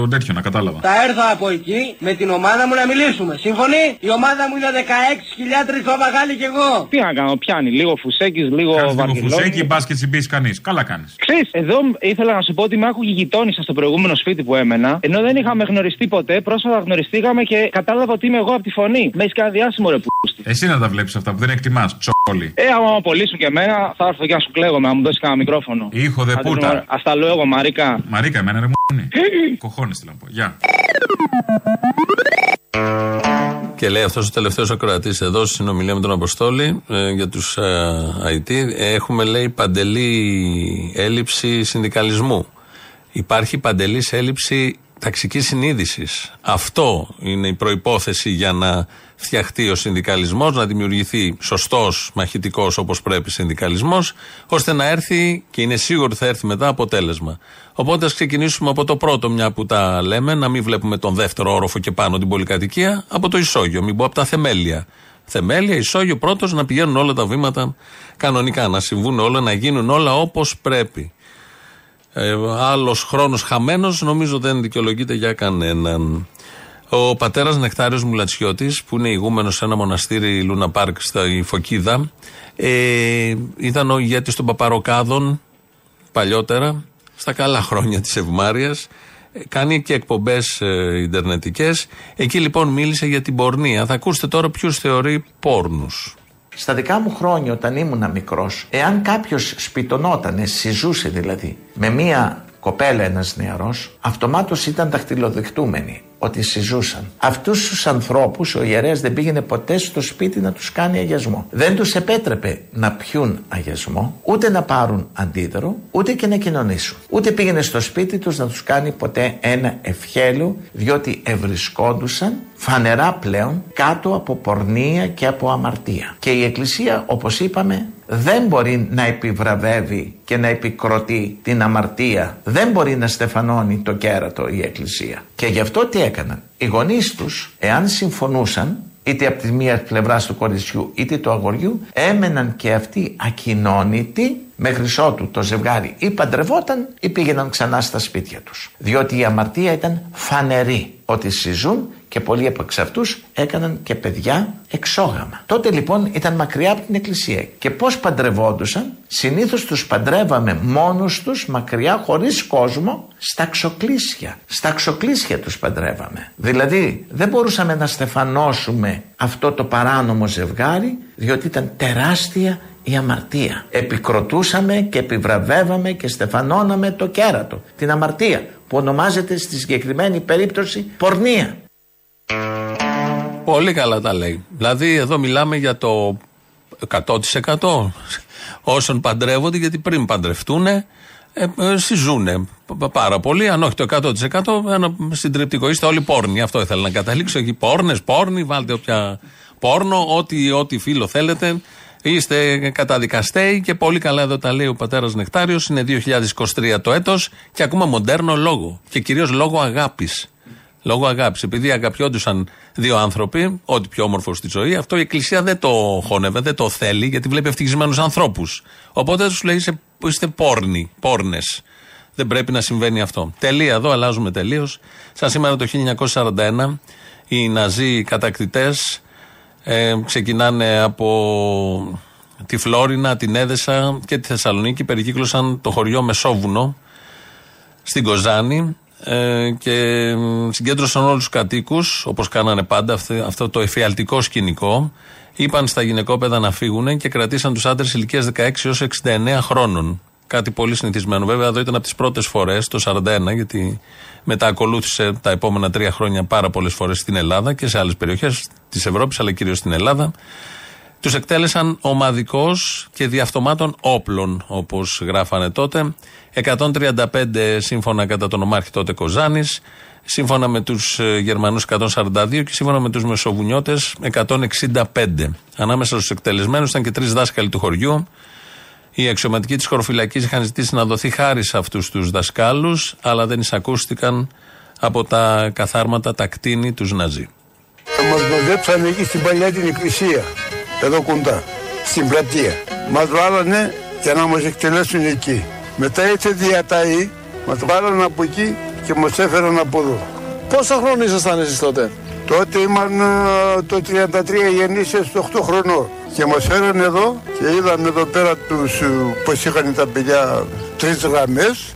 τέτοιο, να κατάλαβα. Θα έρθω από εκεί με την ομάδα μου να μιλήσουμε. Σύμφωνοι; Η ομάδα μου είναι 16.000 το Γάλλοι και εγώ. Τι να κάνω, πιάνει λίγο φουσέκι, λίγο Κάτσε λίγο βαρκελόνι. φουσέκι, μπας και τσιμπήσεις κανείς. Καλά κάνεις. Ξέρεις, εδώ ήθελα να σου πω ότι με άκουγε η γειτόνισσα στο προηγούμενο σπίτι που έμενα. Ενώ δεν είχαμε γνωριστεί ποτέ, πρόσφατα γνωριστήκαμε και κατάλαβα ότι είμαι εγώ από τη φωνή. Με έχεις κάνει διάσημο ρε που. Εσύ να τα βλέπεις αυτά που δεν εκτιμάς. Τσόλι. Ε, άμα με απολύσουν και εμένα, θα έρθω και να σου κλαίγομαι, να μου δώσεις κανένα μικρόφωνο. Ήχο δε πούτα. Α τα λέω εγώ, Μαρίκα. Μαρίκα, εμένα ρε μου. Κοχώνε θέλω να πω. Γεια. Και λέει αυτός ο τελευταίος ακροατής εδώ στη συνομιλία με τον Αποστόλη ε, για τους IT. Έχουμε λέει παντελή έλλειψη συνδικαλισμού. Υπάρχει παντελής έλλειψη ταξική συνείδησης. Αυτό είναι η προπόθεση για να φτιαχτεί ο συνδικαλισμός, να δημιουργηθεί σωστός, μαχητικός όπως πρέπει συνδικαλισμός, ώστε να έρθει και είναι σίγουρο ότι θα έρθει μετά αποτέλεσμα. Οπότε ας ξεκινήσουμε από το πρώτο, μια που τα λέμε, να μην βλέπουμε τον δεύτερο όροφο και πάνω την πολυκατοικία, από το ισόγειο, μην πω από τα θεμέλια. Θεμέλια, ισόγειο πρώτος, να πηγαίνουν όλα τα βήματα κανονικά, να συμβούν όλα, να γίνουν όλα όπως πρέπει. Ε, Άλλος χρόνος χαμένος νομίζω δεν δικαιολογείται για κανέναν. Ο πατέρας Νεκτάριος Μουλατσιώτης, που είναι ηγούμενος σε ένα μοναστήρι Λούνα Πάρκ στη Φωκίδα, ε, ήταν ο ηγέτης των Παπαροκάδων παλιότερα, στα καλά χρόνια της Ευμάρεια. Κάνει και εκπομπές ε, Ιντερνετικές. Εκεί λοιπόν μίλησε για την πορνεία. Θα ακούσετε τώρα ποιους θεωρεί πόρνους. Στα δικά μου χρόνια όταν ήμουν μικρός, εάν κάποιος σπιτωνότανε, συζούσε δηλαδή, με μία κοπέλα ένας νεαρός, αυτομάτως ήταν δαχτυλοδεικτούμενοι. ότι συζούσαν. Αυτούς τους ανθρώπους ο ιερέας δεν πήγαινε ποτέ στο σπίτι να τους κάνει αγιασμό. Δεν τους επέτρεπε να πιούν αγιασμό, ούτε να πάρουν αντίδωρο, ούτε και να κοινωνήσουν. Ούτε πήγαινε στο σπίτι τους να τους κάνει ποτέ ένα ευχέλιο, διότι ευρισκόντουσαν φανερά πλέον κάτω από πορνεία και από αμαρτία. Και η Εκκλησία, όπως είπαμε, δεν μπορεί να επιβραβεύει και να επικροτεί την αμαρτία. Δεν μπορεί να στεφανώνει το κέρατο η Εκκλησία. Και γι' αυτό τι έκαναν. Οι γονείς τους, εάν συμφωνούσαν, είτε από τη μία πλευρά του κοριτσιού είτε του αγοριού, έμεναν και αυτοί ακοινώνητοι μέχρι ότου το ζευγάρι ή παντρευόταν ή πήγαιναν ξανά στα σπίτια τους. Διότι η αμαρτία ήταν φανερή ότι συζούν και πολλοί από εξ αυτούς έκαναν και παιδιά εξόγαμα. Τότε λοιπόν ήταν μακριά από την εκκλησία. Και πώς παντρευόντουσαν, συνήθως τους παντρεύαμε μόνο τους, μακριά, χωρίς κόσμο, στα ξοκλήσια. Στα ξοκλήσια τους παντρεύαμε. Δηλαδή δεν μπορούσαμε να στεφανώσουμε αυτό το παράνομο ζευγάρι, διότι ήταν τεράστια η αμαρτία. Επικροτούσαμε και επιβραβεύαμε και στεφανώναμε το κέρατο, την αμαρτία, που ονομάζεται στη συγκεκριμένη περίπτωση πορνεία. Πολύ καλά τα λέει. Δηλαδή εδώ μιλάμε για το 100% όσων παντρεύονται, γιατί πριν παντρευτούν ε, ε, συζούνε πάρα πολύ, αν όχι το 100% ένα συντριπτικό. Είστε όλοι πόρνοι, αυτό ήθελα να καταλήξω. Εκεί πόρνες, πόρνοι, βάλτε όποια πόρνο, ό,τι, ό,τι φίλο θέλετε. Είστε καταδικαστέοι και πολύ καλά εδώ τα λέει ο πατέρας Νεκτάριος. Είναι 2023 το έτος και ακούμε μοντέρνο λόγο. Και κυρίως λόγο αγάπης. Λόγω αγάπης. Επειδή αγαπιόντουσαν δύο άνθρωποι, ό,τι πιο όμορφο στη ζωή, αυτό η Εκκλησία δεν το χώνευε, δεν το θέλει, γιατί βλέπει ευτυχισμένους ανθρώπους. Οπότε τους λέει είστε πόρνοι, πόρνες. Δεν πρέπει να συμβαίνει αυτό. Τελεία εδώ, αλλάζουμε τελείως. Σαν σήμερα το 1941, οι Ναζί κατακτητές ε, ξεκινάνε από τη Φλόρινα, την Έδεσα και τη Θεσσαλονίκη. Περικύκλωσαν το χωριό Μεσόβουνο στην Κοζάνη ε, και συγκέντρωσαν όλους τους κατοίκους, όπως κάνανε πάντα, αυτό, το εφιαλτικό σκηνικό. Είπαν στα γυναικόπαιδα να φύγουν και κρατήσαν τους άντρες ηλικίας 16 έως 69 χρόνων. Κάτι πολύ συνηθισμένο. Βέβαια, εδώ ήταν από τις πρώτες φορές, το 41, γιατί μετά ακολούθησε τα επόμενα τρία χρόνια πάρα πολλές φορές στην Ελλάδα και σε άλλες περιοχές της Ευρώπης, αλλά κυρίως στην Ελλάδα. Τους εκτέλεσαν ομαδικώ και διαυτομάτων όπλων, όπως γράφανε τότε. 135 σύμφωνα κατά τον ομάρχη τότε Κοζάνης, σύμφωνα με τους Γερμανούς 142 και σύμφωνα με τους Μεσοβουνιώτες 165. Ανάμεσα στους εκτελεσμένους ήταν και τρεις δάσκαλοι του χωριού. Οι αξιωματικοί της χωροφυλακής είχαν ζητήσει να δοθεί χάρη σε αυτούς τους δασκάλους, αλλά δεν εισακούστηκαν από τα καθάρματα, τα κτίνη τους Ναζί. Μας μαζέψανε εκεί στην παλιά την εκκλησία εδώ κοντά, στην πλατεία. Μας βάλανε για να μας εκτελέσουν εκεί. Μετά ήρθε διαταή, μας βάλανε από εκεί και μας έφεραν από εδώ. Πόσα χρόνια ήσασταν εσείς τότε; Τότε ήμουν ε, το 33 γεννήσια στο 8 χρονών. Και μας φέραν εδώ και είδαμε εδώ πέρα τους, ε, πως είχαν τα παιδιά τρεις γραμμές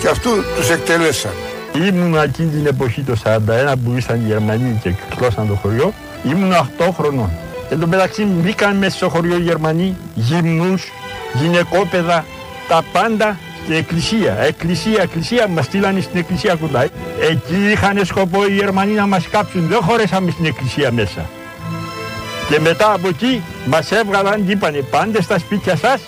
και αυτού τους εκτελέσαν. Ήμουν εκείνη την εποχή το 41 που ήρθαν οι Γερμανοί και κλώσαν το χωριό. Ήμουν 8 χρονών. Εν τω μεταξύ μπήκαν μέσα στο χωριό Γερμανοί, γυμνούς, γυναικόπαιδα, τα πάντα και εκκλησία. Εκκλησία, εκκλησία, μας στείλανε στην εκκλησία κοντά. Εκεί είχαν σκοπό οι Γερμανοί να μας κάψουν, δεν χωρέσαμε στην εκκλησία μέσα. Και μετά από εκεί μας έβγαλαν και είπανε πάντε στα σπίτια σας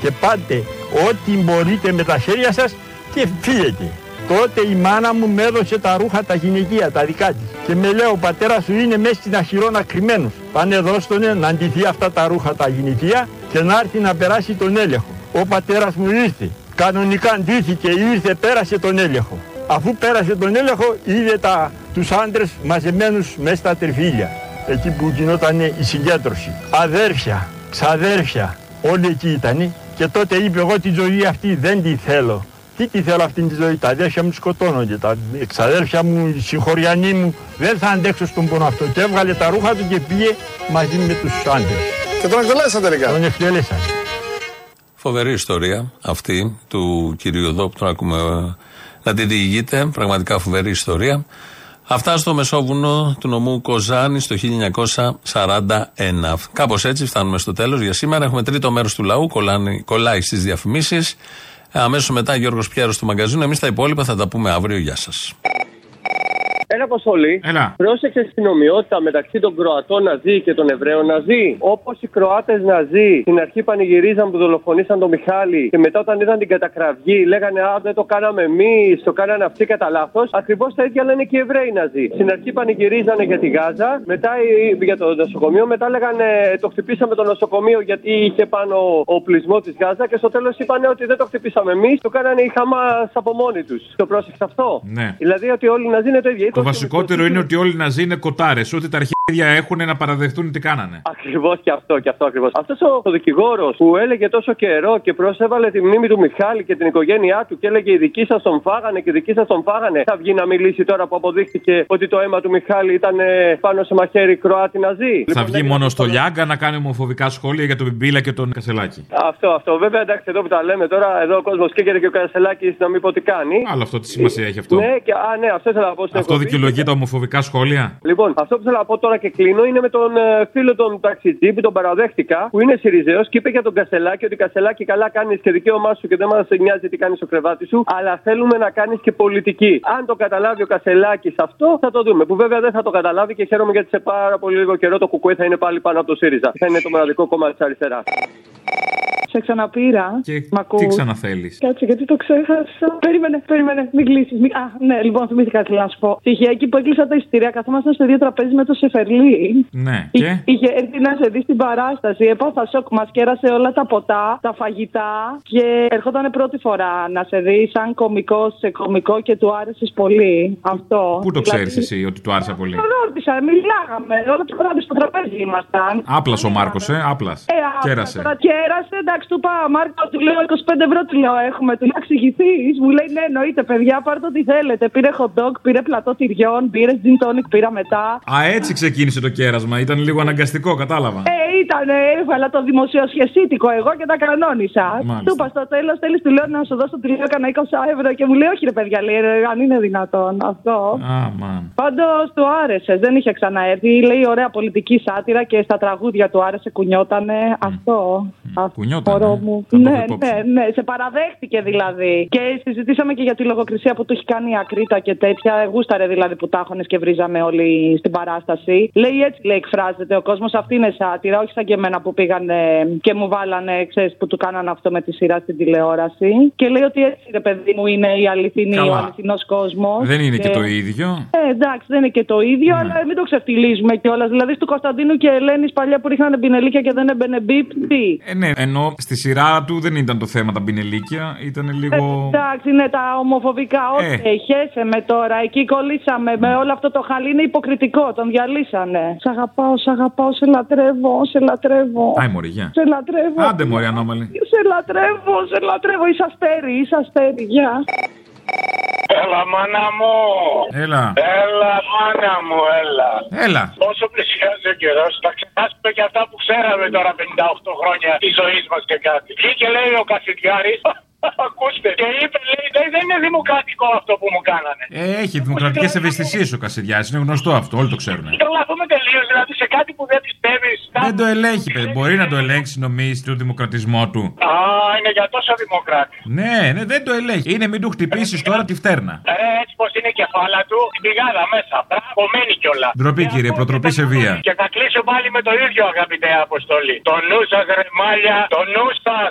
και πάτε ό,τι μπορείτε με τα χέρια σας και φύγετε. Τότε η μάνα μου με έδωσε τα ρούχα τα γυναικεία, τα δικά της. Και με λέει ο πατέρας σου είναι μέσα στην αχυρώνα κρυμμένος. Πάνε εδώ στον να αντιθεί αυτά τα ρούχα τα γυναικεία και να έρθει να περάσει τον έλεγχο. Ο πατέρας μου ήρθε. Κανονικά αντίθηκε, ήρθε, πέρασε τον έλεγχο. Αφού πέρασε τον έλεγχο, είδε τα, τους άντρες μαζεμένους μέσα στα τερφίλια. Εκεί που γινόταν η συγκέντρωση. Αδέρφια, ξαδέρφια, όλοι εκεί ήταν. Και τότε είπε εγώ τη ζωή αυτή δεν τη θέλω. Τι τη θέλω αυτήν τη ζωή, τα αδέρφια μου σκοτώνονται, τα εξαδέρφια μου, οι συγχωριανοί μου, δεν θα αντέξω στον πόνο αυτό. Και έβγαλε τα ρούχα του και πήγε μαζί με τους άντρες. Και τον εκτελέσαν τελικά. Τον εκτελέσαν. Φοβερή ιστορία αυτή του κυρίου εδώ που τον ακούμε ε, να την διηγείται. Πραγματικά φοβερή ιστορία. Αυτά στο Μεσόβουνο του νομού Κοζάνη το 1941. Κάπως έτσι φτάνουμε στο τέλος για σήμερα. Έχουμε τρίτο μέρος του λαού, κολλάει, κολλάει στις διαφημίσεις. Αμέσως μετά Γιώργος Πιέρος του μαγκαζίνου. Εμείς τα υπόλοιπα θα τα πούμε αύριο. Γεια σας. Ένα αποστολή. Έλα. Πρόσεξε την ομοιότητα μεταξύ των Κροατών Ναζί και των Εβραίων Ναζί. Όπως οι Κροάτες Ναζί στην αρχή πανηγυρίζαν που δολοφονήσαν τον Μιχάλη και μετά όταν είδαν την κατακραυγή λέγανε Α, δεν το κάναμε εμείς, το κάνανε αυτοί κατά λάθος. Ακριβώς τα ίδια λένε και οι Εβραίοι Ναζί. Στην αρχή πανηγυρίζανε για τη Γάζα, μετά οι- για το νοσοκομείο, μετά λέγανε Το χτυπήσαμε το νοσοκομείο γιατί είχε πάνω ο πλεισμό της Γάζα και στο τέλος είπαν ότι δεν το χτυπήσαμε εμείς, το κάνανε οι Χαμάς από μόνοι τους. Το πρόσεξε αυτό; Ναι. Δηλαδή ότι όλοι οι Ναζί είναι το ίδιο. Το βασικότερο είναι ότι όλοι οι Ναζί είναι κοτάρες. Ότι τα αρχίδια έχουν να παραδεχτούν τι κάνανε. Ακριβώς και αυτό και αυτό ακριβώς. Αυτός ο, ο δικηγόρος που έλεγε τόσο καιρό και πρόσεβαλε τη μνήμη του Μιχάλη και την οικογένειά του και έλεγε Οι δικοί σας τον φάγανε και οι δικοί σας τον φάγανε. Θα βγει να μιλήσει τώρα που αποδείχθηκε ότι το αίμα του Μιχάλη ήταν ε, πάνω σε μαχαίρι Κροάτι Ναζί. Θα Λοιπόν, βγει μόνο στο Λιάγκα να κάνει ομοφοβικά σχόλια για τον Μπιμπίλα και τον Κασελάκη. Αυτό, αυτό. Βέβαια, εντάξει, εδώ που τα λέμε τώρα, εδώ ο κόσμος καίγεται και ο Καρασελάκη να μην πω τι κάνει. Άλλο αυτό τι σημασία έχει αυτό. Ναι, και, α, ναι, αυτό ήθελα να πω στην Αυτό εκπομπή. δικαιολογεί τα ομοφοβικά σχόλια; Λοιπόν, αυτό που θέλω να πω τώρα και κλείνω είναι με τον ε, φίλο τον ταξιτζή που τον παραδέχτηκα, που είναι Σιριζέος και είπε για τον Κασελάκη ότι Κασελάκη καλά κάνεις και δικαίωμά σου και δεν μας νοιάζει τι κάνεις στο κρεβάτι σου, αλλά θέλουμε να κάνεις και πολιτική. Αν το καταλάβει ο Κασελάκη αυτό, θα το δούμε. Που βέβαια δεν θα το καταλάβει και χαίρομαι γιατί σε πάρα πολύ λίγο καιρό το Κουκουέ θα είναι πάλι πάνω από το ΣΥΡΙΖΑ. Θα είναι το μοναδικό κόμμα της αριστεράς. Σε ξαναπήρα. Και Μ' ακούς; τι ξαναθέλεις; Κάτσε, γιατί το ξέχασα. Περίμενε, περίμενε, μην κλείσεις. Μη... Α, ναι, λοιπόν, θυμήθηκα τι να σου πω. Τυχαία εκεί που έκλεισα τα εισιτήρια, καθόμασταν στο ίδιο τραπέζι με το Σεφερλί. Ναι, Εί- και; Είχε έρθει να σε δει στην παράσταση. Έπαθα σοκ. Μας κέρασε όλα τα ποτά, τα φαγητά και ερχόταν πρώτη φορά να σε δει σαν κωμικό σε κωμικό και του άρεσες πολύ. Αυτό. Πού το Δηλαδή, ξέρεις εσύ ότι του άρεσα πολύ; Τον ρώτησα, μιλάγαμε. Όλο το βράδυ στο τραπέζι ήμασταν. Άπλα ο Μάρκος, ε, άπλα. Ε, άπλα, Κέρασε. Τώρα κέρασε, εντάξει, του είπα, Μάρκο, του λέω 25 ευρώ, του λέω, έχουμε, του να εξηγηθείς. Μου λέει, ναι, εννοείται, παιδιά, πάρτε ό,τι θέλετε. Πήρε hot dog, πήρε πλατό τυριών, πήρε gin tonic, πήρα μετά. Α, έτσι ξεκίνησε το κέρασμα. Ήταν λίγο αναγκαστικό, κατάλαβα. Ε, ήταν, έβαλα το δημοσιοσχεσίτικο εγώ και τα κανόνισα. Μάλιστα. Του είπα στο τέλος, θέλεις του λέω να σου δώσω του λέω κανένα 20 ευρώ και μου λέει, Όχι, ρε παιδιά, λέει, ρε, αν είναι δυνατόν αυτό. Α, μαν. Πάντως του άρεσε, δεν είχε ξαναέρθει. Λέει ωραία πολιτική σάτυρα και στα τραγούδια του άρεσε, κουνιότανε. Αυτό. Αυτό, Κουνιότανε, μωρό μου. θα το Ναι, έχω υπόψη. ναι, ναι, σε παραδέχτηκε δηλαδή. Και συζητήσαμε και για τη λογοκρισία που του έχει κάνει η Ακρίτα και τέτοια. Γούσταρε δηλαδή που τάχωνε και βρίζαμε όλοι στην παράσταση. Λέει έτσι, λέει, εκφράζεται ο κόσμος. Αυτή είναι σάτυρα, όχι σαν και εμένα που πήγανε και μου βάλανε, ξέρεις, που του κάνανε αυτό με τη σειρά στην τηλεόραση. Και λέει ότι έτσι, ρε παιδί μου, είναι η αληθινή, Καλά. ο αληθινός κόσμος. Δεν είναι και το ίδιο. Ε, εντάξει, δεν είναι και το ίδιο, Ναι. αλλά μην το ξεφτυλίζουμε κιόλας. Δηλαδή, του Κωνσταντίνου και Ελένης παλιά που ρίχνανε πινελίκια και δεν έμπαινε μπίπ, τι; Ε, ναι, ενώ στη σειρά του δεν ήταν το θέμα τα πινελίκια, ήταν λίγο. Εντάξει, είναι τα ομοφοβικά. Ε. Όχι, χέσε με τώρα. Εκεί κολλήσαμε με όλο αυτό το χαλί. Είναι υποκριτικό. Τον διαλύσανε. Σ' αγαπάω, σ' αγαπάω, σε λατρεύω, σε λατρεύω. Άι, μωρή, γεια. Σε λατρεύω. Άντε, μωρή, ανώμαλη. Σε λατρεύω, σε λατρεύω. Είσαι αστέρι, είσαι αστέρι. Γεια. Έλα, μάνα μου! Έλα. Έλα, μάνα μου, έλα. Έλα. Όσο πλησιάζει ο καιρός, θα ξεχάσουμε και αυτά που ξέραμε τώρα 58 χρόνια της ζωής μας και κάτι. Βγήκε, λέει ο Κασιδιάρη, ακούστε, και είπε, λέει, «Δεν- δεν είναι δημοκρατικό αυτό που μου κάνανε. Ε, έχει δημοκρατικές ευαισθησίες ο Κασιδιάρης, είναι γνωστό αυτό, όλοι το ξέρουν. Τρελαθούμε τελείως, δηλαδή σε κάτι που δεν πιστεύεις. Δεν το ελέγχει, παιδί. Μπορεί να το ελέγξει, νομίζει, το δημοκρατισμό του. Α, είναι για τόσο δημοκράτη. Ναι, ναι, δεν το ελέγχει. Είναι μην του χτυπήσεις τώρα τη φτέρνα. Ε, έτσι πως είναι η κεφάλα του, την πηγάδα μέσα. Μπράβο, μένει κιόλα. Ντροπή, κύριε, προτροπή σε βία. Και θα κλείσω πάλι με το ίδιο, αγαπητέ Αποστολή. Το νου σας, ρε μάλια, το νου σας.